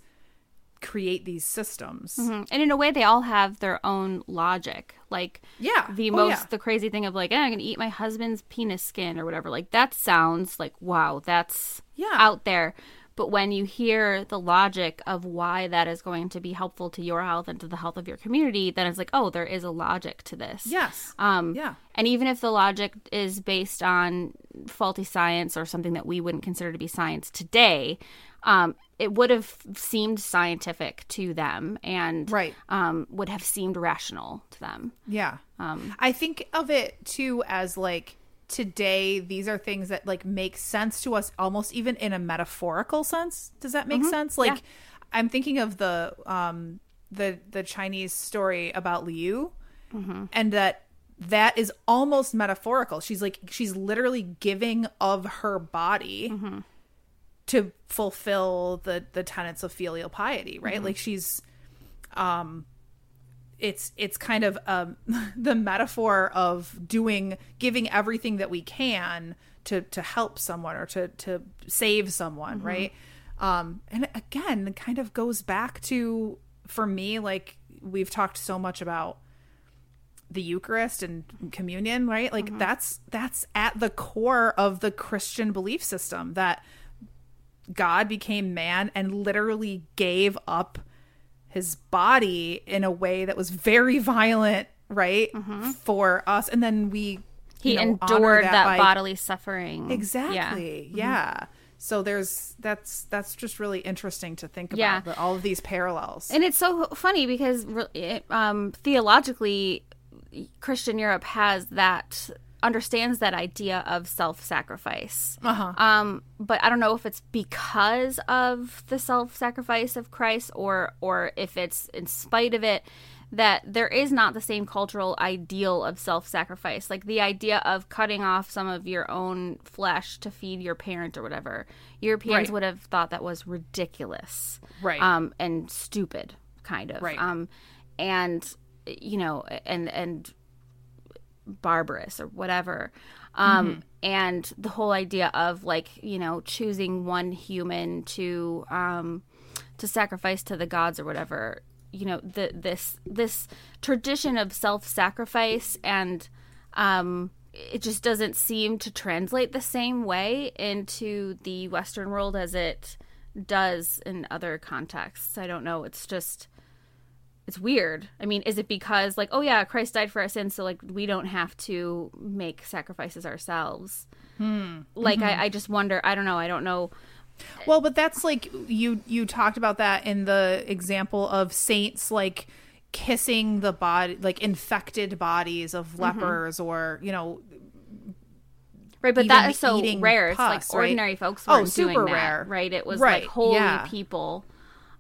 create these systems Mhm. and in a way they all have their own logic like Yeah. the Oh, most yeah. the crazy thing of like eh, i'm gonna eat my husband's penis skin or whatever like that sounds like wow that's Yeah. out there but when you hear the logic of why that is going to be helpful to your health and to the health of your community then it's like oh there is a logic to this yes um, Yeah. And even if the logic is based on faulty science or something that we wouldn't consider to be science today, um, it would have seemed scientific to them and Right. um, would have seemed rational to them. Yeah. Um, I think of it too as like today these are things that like make sense to us almost even in a metaphorical sense. Does that make sense? Like Mm-hmm. Yeah. I'm thinking of the um the the Chinese story about Liu Mm-hmm. and that that is almost metaphorical. She's like she's literally giving of her body Mm-hmm. to fulfill the the tenets of filial piety, right? Mm-hmm. Like she's um it's it's kind of um (laughs) the metaphor of doing giving everything that we can to to help someone or to to save someone right? Um and again it kind of goes back to for me like we've talked so much about the eucharist and communion right? Like that's that's at the core of the christian belief system that god became man and literally gave up his body in a way that was very violent, right, for us. And then we he you know, endured that, by- bodily suffering. exactly, Yeah. yeah. So there's that's that's just really interesting to think about Yeah. the, all of these parallels. And it's so funny because um, theologically, Christian Europe has that understands that idea of self-sacrifice. Uh-huh. Um, but I don't know if it's because of the self-sacrifice of Christ or or if it's in spite of it that there is not the same cultural ideal of self-sacrifice like the idea of cutting off some of your own flesh to feed your parent or whatever europeans Right. would have thought that was ridiculous Right. um and stupid kind of Right. um and you know and and barbarous or whatever. Um Mm-hmm. and the whole idea of like you know choosing one human to um to sacrifice to the gods or whatever you know the this this tradition of self-sacrifice and um it just doesn't seem to translate the same way into the western world as it does in other contexts. I don't know. It's just it's weird. I mean, is it because like, oh yeah, Christ died for our sins, so like we don't have to make sacrifices ourselves? Hmm. Like, Mm-hmm. I, I just wonder. I don't know. I don't know. Well, but that's like you you talked about that in the example of saints like kissing the body like infected bodies of Mm-hmm. lepers or you know Right, but that is so rare. It's pus, like right? ordinary folks Oh, weren't doing super that, rare. right? It was Right, like holy yeah. Mm-hmm. people.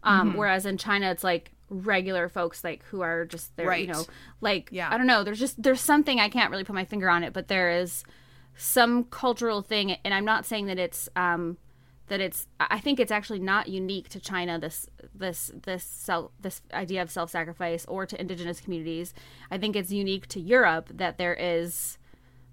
Um, Whereas in China, it's like regular folks, like who are just there, you know, like Yeah. I don't know. There's just there's something I can't really put my finger on it, but there is some cultural thing, and I'm not saying that it's um that it's. I think it's actually not unique to China. This this this self this idea of self sacrifice or to indigenous communities. I think it's unique to Europe that there is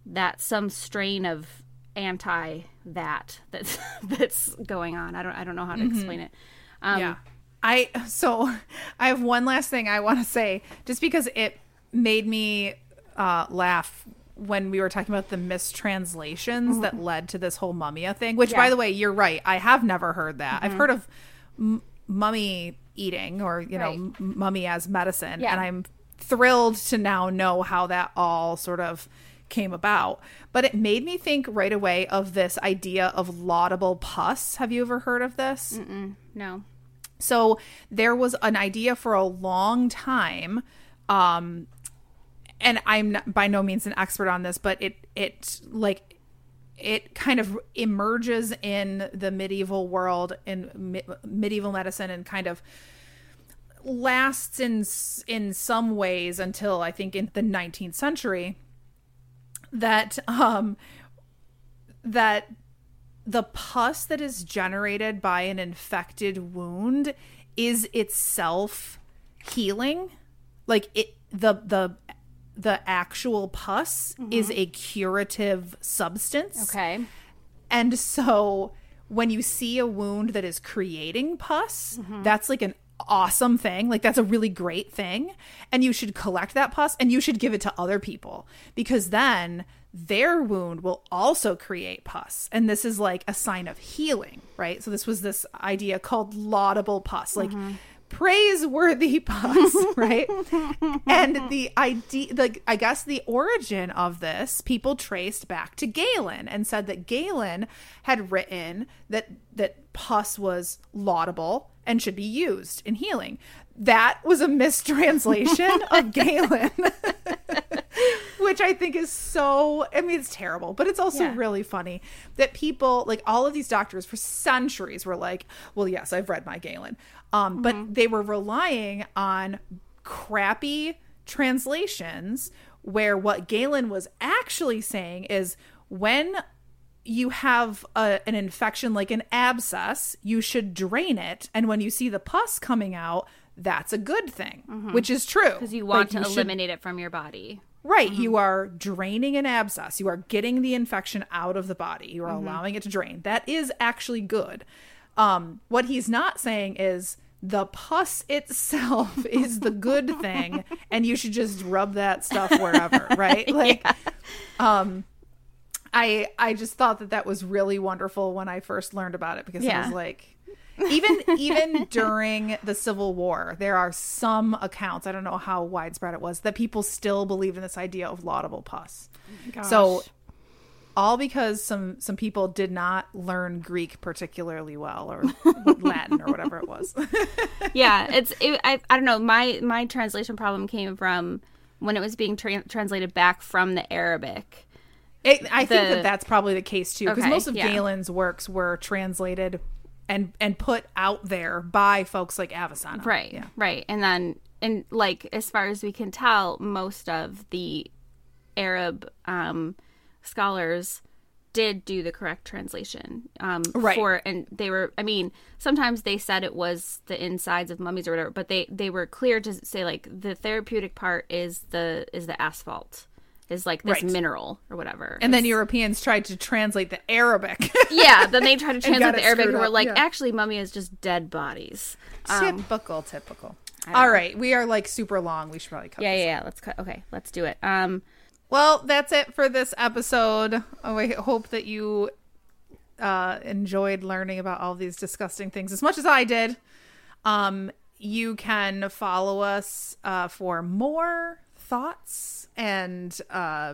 that some strain of anti that that's (laughs) that's going on. I don't I don't know how to explain it. Um, yeah. I so I have one last thing I want to say just because it made me uh, laugh when we were talking about the mistranslations that led to this whole mummia thing. Which, by Mm-hmm. Yeah. Mm-hmm. the way, you're right. I have never heard that. I've heard of m- mummy eating or you know Right. m- mummy as medicine, Yeah. and I'm thrilled to now know how that all sort of came about. But it made me think right away of this idea of laudable pus. Have you ever heard of this? No. So there was an idea for a long time, um, and I'm not, by no means an expert on this, but it it like it kind of emerges in the medieval world in me- medieval medicine and kind of lasts in in some ways until I think in the 19th century that um that the pus that is generated by an infected wound is itself healing. Like it the the the actual pus mm-hmm. is a curative substance. Okay. and so when you see a wound that is creating pus, mm-hmm. that's like an awesome thing. Like that's a really great thing. And you should collect that pus and you should give it to other people because then their wound will also create pus. And this is like a sign of healing, right? So this was this idea called laudable pus. Like mm-hmm. praiseworthy (laughs) pus, right? and the idea, like I guess the origin of this, people traced back to Galen and said that Galen had written that that pus was laudable and should be used in healing. That was a mistranslation (laughs) of Galen. (laughs) Which I think is so, I mean, it's terrible, but it's also Yeah. really funny that people, like all of these doctors for centuries, were like, well, yes, I've read my Galen. Um, But they were relying on crappy translations where what Galen was actually saying is when you have a, an infection like an abscess, you should drain it. And when you see the pus coming out, that's a good thing, which is true. Because Mm-hmm. you want Like, to should- eliminate it from your body. Right. You are draining an abscess. You are getting the infection out of the body. You are allowing it to drain. That is actually good. Um, what he's not saying is the pus itself (laughs) is the good thing, and you should just rub that stuff wherever, right? (laughs) Like, um, I I just thought that that was really wonderful when I first learned about it because it was like even even (laughs) during the Civil War, there are some accounts, I don't know how widespread it was, that people still believe in this idea of laudable pus. So all because some some people did not learn Greek particularly well or (laughs) Latin or whatever it was. (laughs) yeah, it's it, I I don't know. My my translation problem came from when it was being tra- translated back from the Arabic. It, I think that that's probably the case too, because Okay, most of yeah. Galen's works were translated and and put out there by folks like Avicenna. Right. Yeah. Right. And then and like as far as we can tell, most of the Arab um, scholars did do the correct translation. Um, Right. For and they were. I mean, sometimes they said it was the insides of mummies or whatever, but they they were clear to say like the therapeutic part is the is the asphalt is like this Right. mineral or whatever. And then Europeans tried to translate the Arabic. (laughs) yeah, then they tried to (laughs) translate the Arabic and were like, yeah. actually, mummy is just dead bodies. Um, typical, typical. All right, we are like super long. We should probably cut. yeah, this yeah, yeah. Let's cut. Okay, let's do it. Um, Well, that's it for this episode. Oh, I hope that you uh, enjoyed learning about all these disgusting things as much as I did. Um, you can follow us uh, for more thoughts and uh,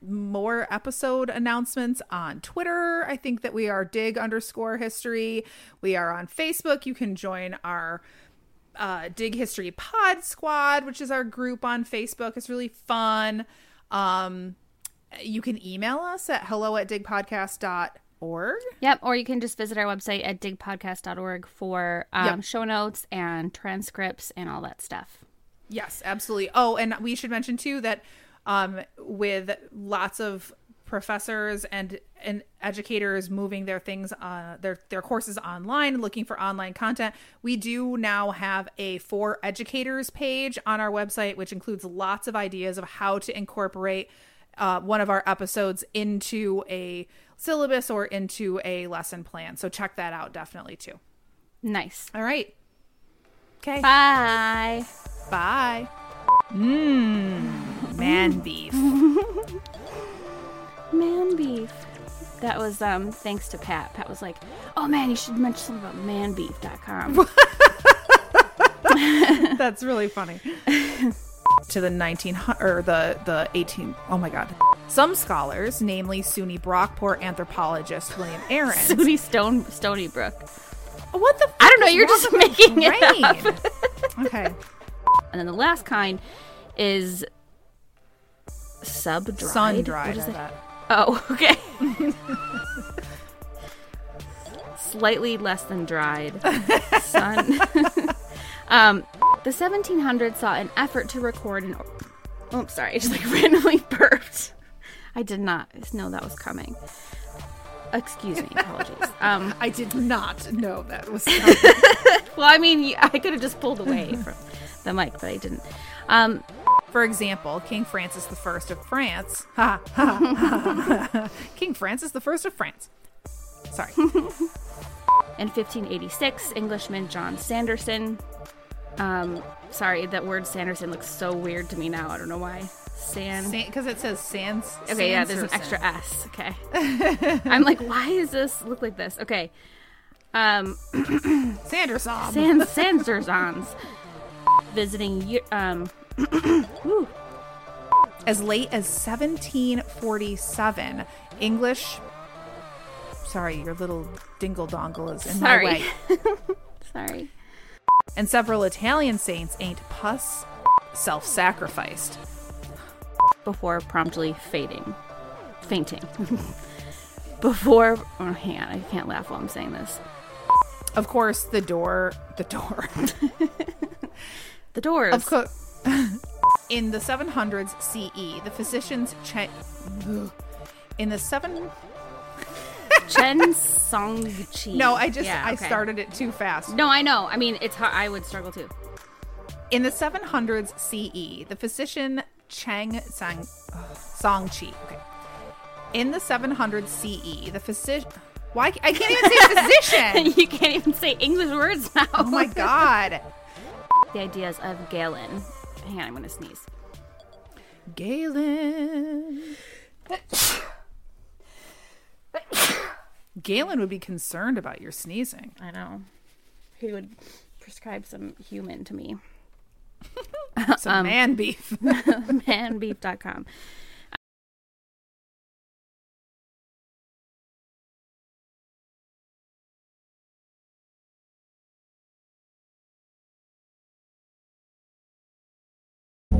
more episode announcements on Twitter. I think that we are dig underscore history. We are on Facebook. You can join our uh, Dig History Pod Squad, which is our group on Facebook. It's really fun. Um, you can email us at hello at digpodcast.org. Yep, or you can just visit our website at digpodcast.org for um, Yep. show notes and transcripts and all that stuff. Yes, absolutely. Oh, and we should mention too that um, with lots of professors and and educators moving their things uh their their courses online looking for online content we do now have a for educators page on our website which includes lots of ideas of how to incorporate uh, one of our episodes into a syllabus or into a lesson plan so check that out definitely too Nice. all right okay Bye. Bye. Mmm, man beef. (laughs) Man beef. That was um thanks to Pat. Pat was like, "Oh man, you should mention something about manbeef.com." (laughs) (laughs) That's really funny. to the 19 or the the 18 oh my god some scholars namely SUNY Brockport anthropologist William Aaron Sooty Stone Stony Brook. what the I don't know, you're just with my making it up. okay And then the last kind is sub dried. sun dried Oh, (laughs) okay. (laughs) Slightly less than dried. (laughs) Sun. um, the 1700s saw an effort to record an. Oh, I'm sorry. I just like randomly burped. I did not know that was coming. Excuse me. Apologies. Um, I did not know that was well, I mean, I could have just pulled away from the mic, but I didn't. Um, For example, King Francis I of France. (laughs) Ha, ha, ha, ha. King Francis I of France. Sorry. (laughs) In 1586, Englishman John Sanderson. Um, sorry, that word Sanderson looks so weird to me now. I don't know why. San. Because it says Sans. okay, yeah, there's an extra S. Okay. (laughs) I'm like, why does this look like this? Okay. Um, Sanderson. San Sandersons visiting. Um, (clears throat) as late as 1747, English. Sorry, your little dingle dongle is in Sorry. my way. (laughs) sorry. And several Italian saints ain't pus self sacrificed. Before promptly fading, fainting. (laughs) Before, oh, hang on, I can't laugh while I'm saying this. Of course, the door. The door. (laughs) The doors. of course. In the 700s CE, the physicians. Che- in the seven. Chen (laughs) Song Chi. No, I just Yeah, I okay. started it too fast. No, I know. I mean, it's hard. I would struggle too. In the 700s CE, the physician Chang Sang Song Chi. Okay. In the 700s CE, the physician. Why I can't even say (laughs) physician. you can't even say English words now. Oh my god. The ideas of Galen. Hang on, I'm gonna sneeze. Galen. Galen would be concerned about your sneezing. I know. He would prescribe some human to me. (laughs) Some um, man beef. (laughs) Manbeef.com.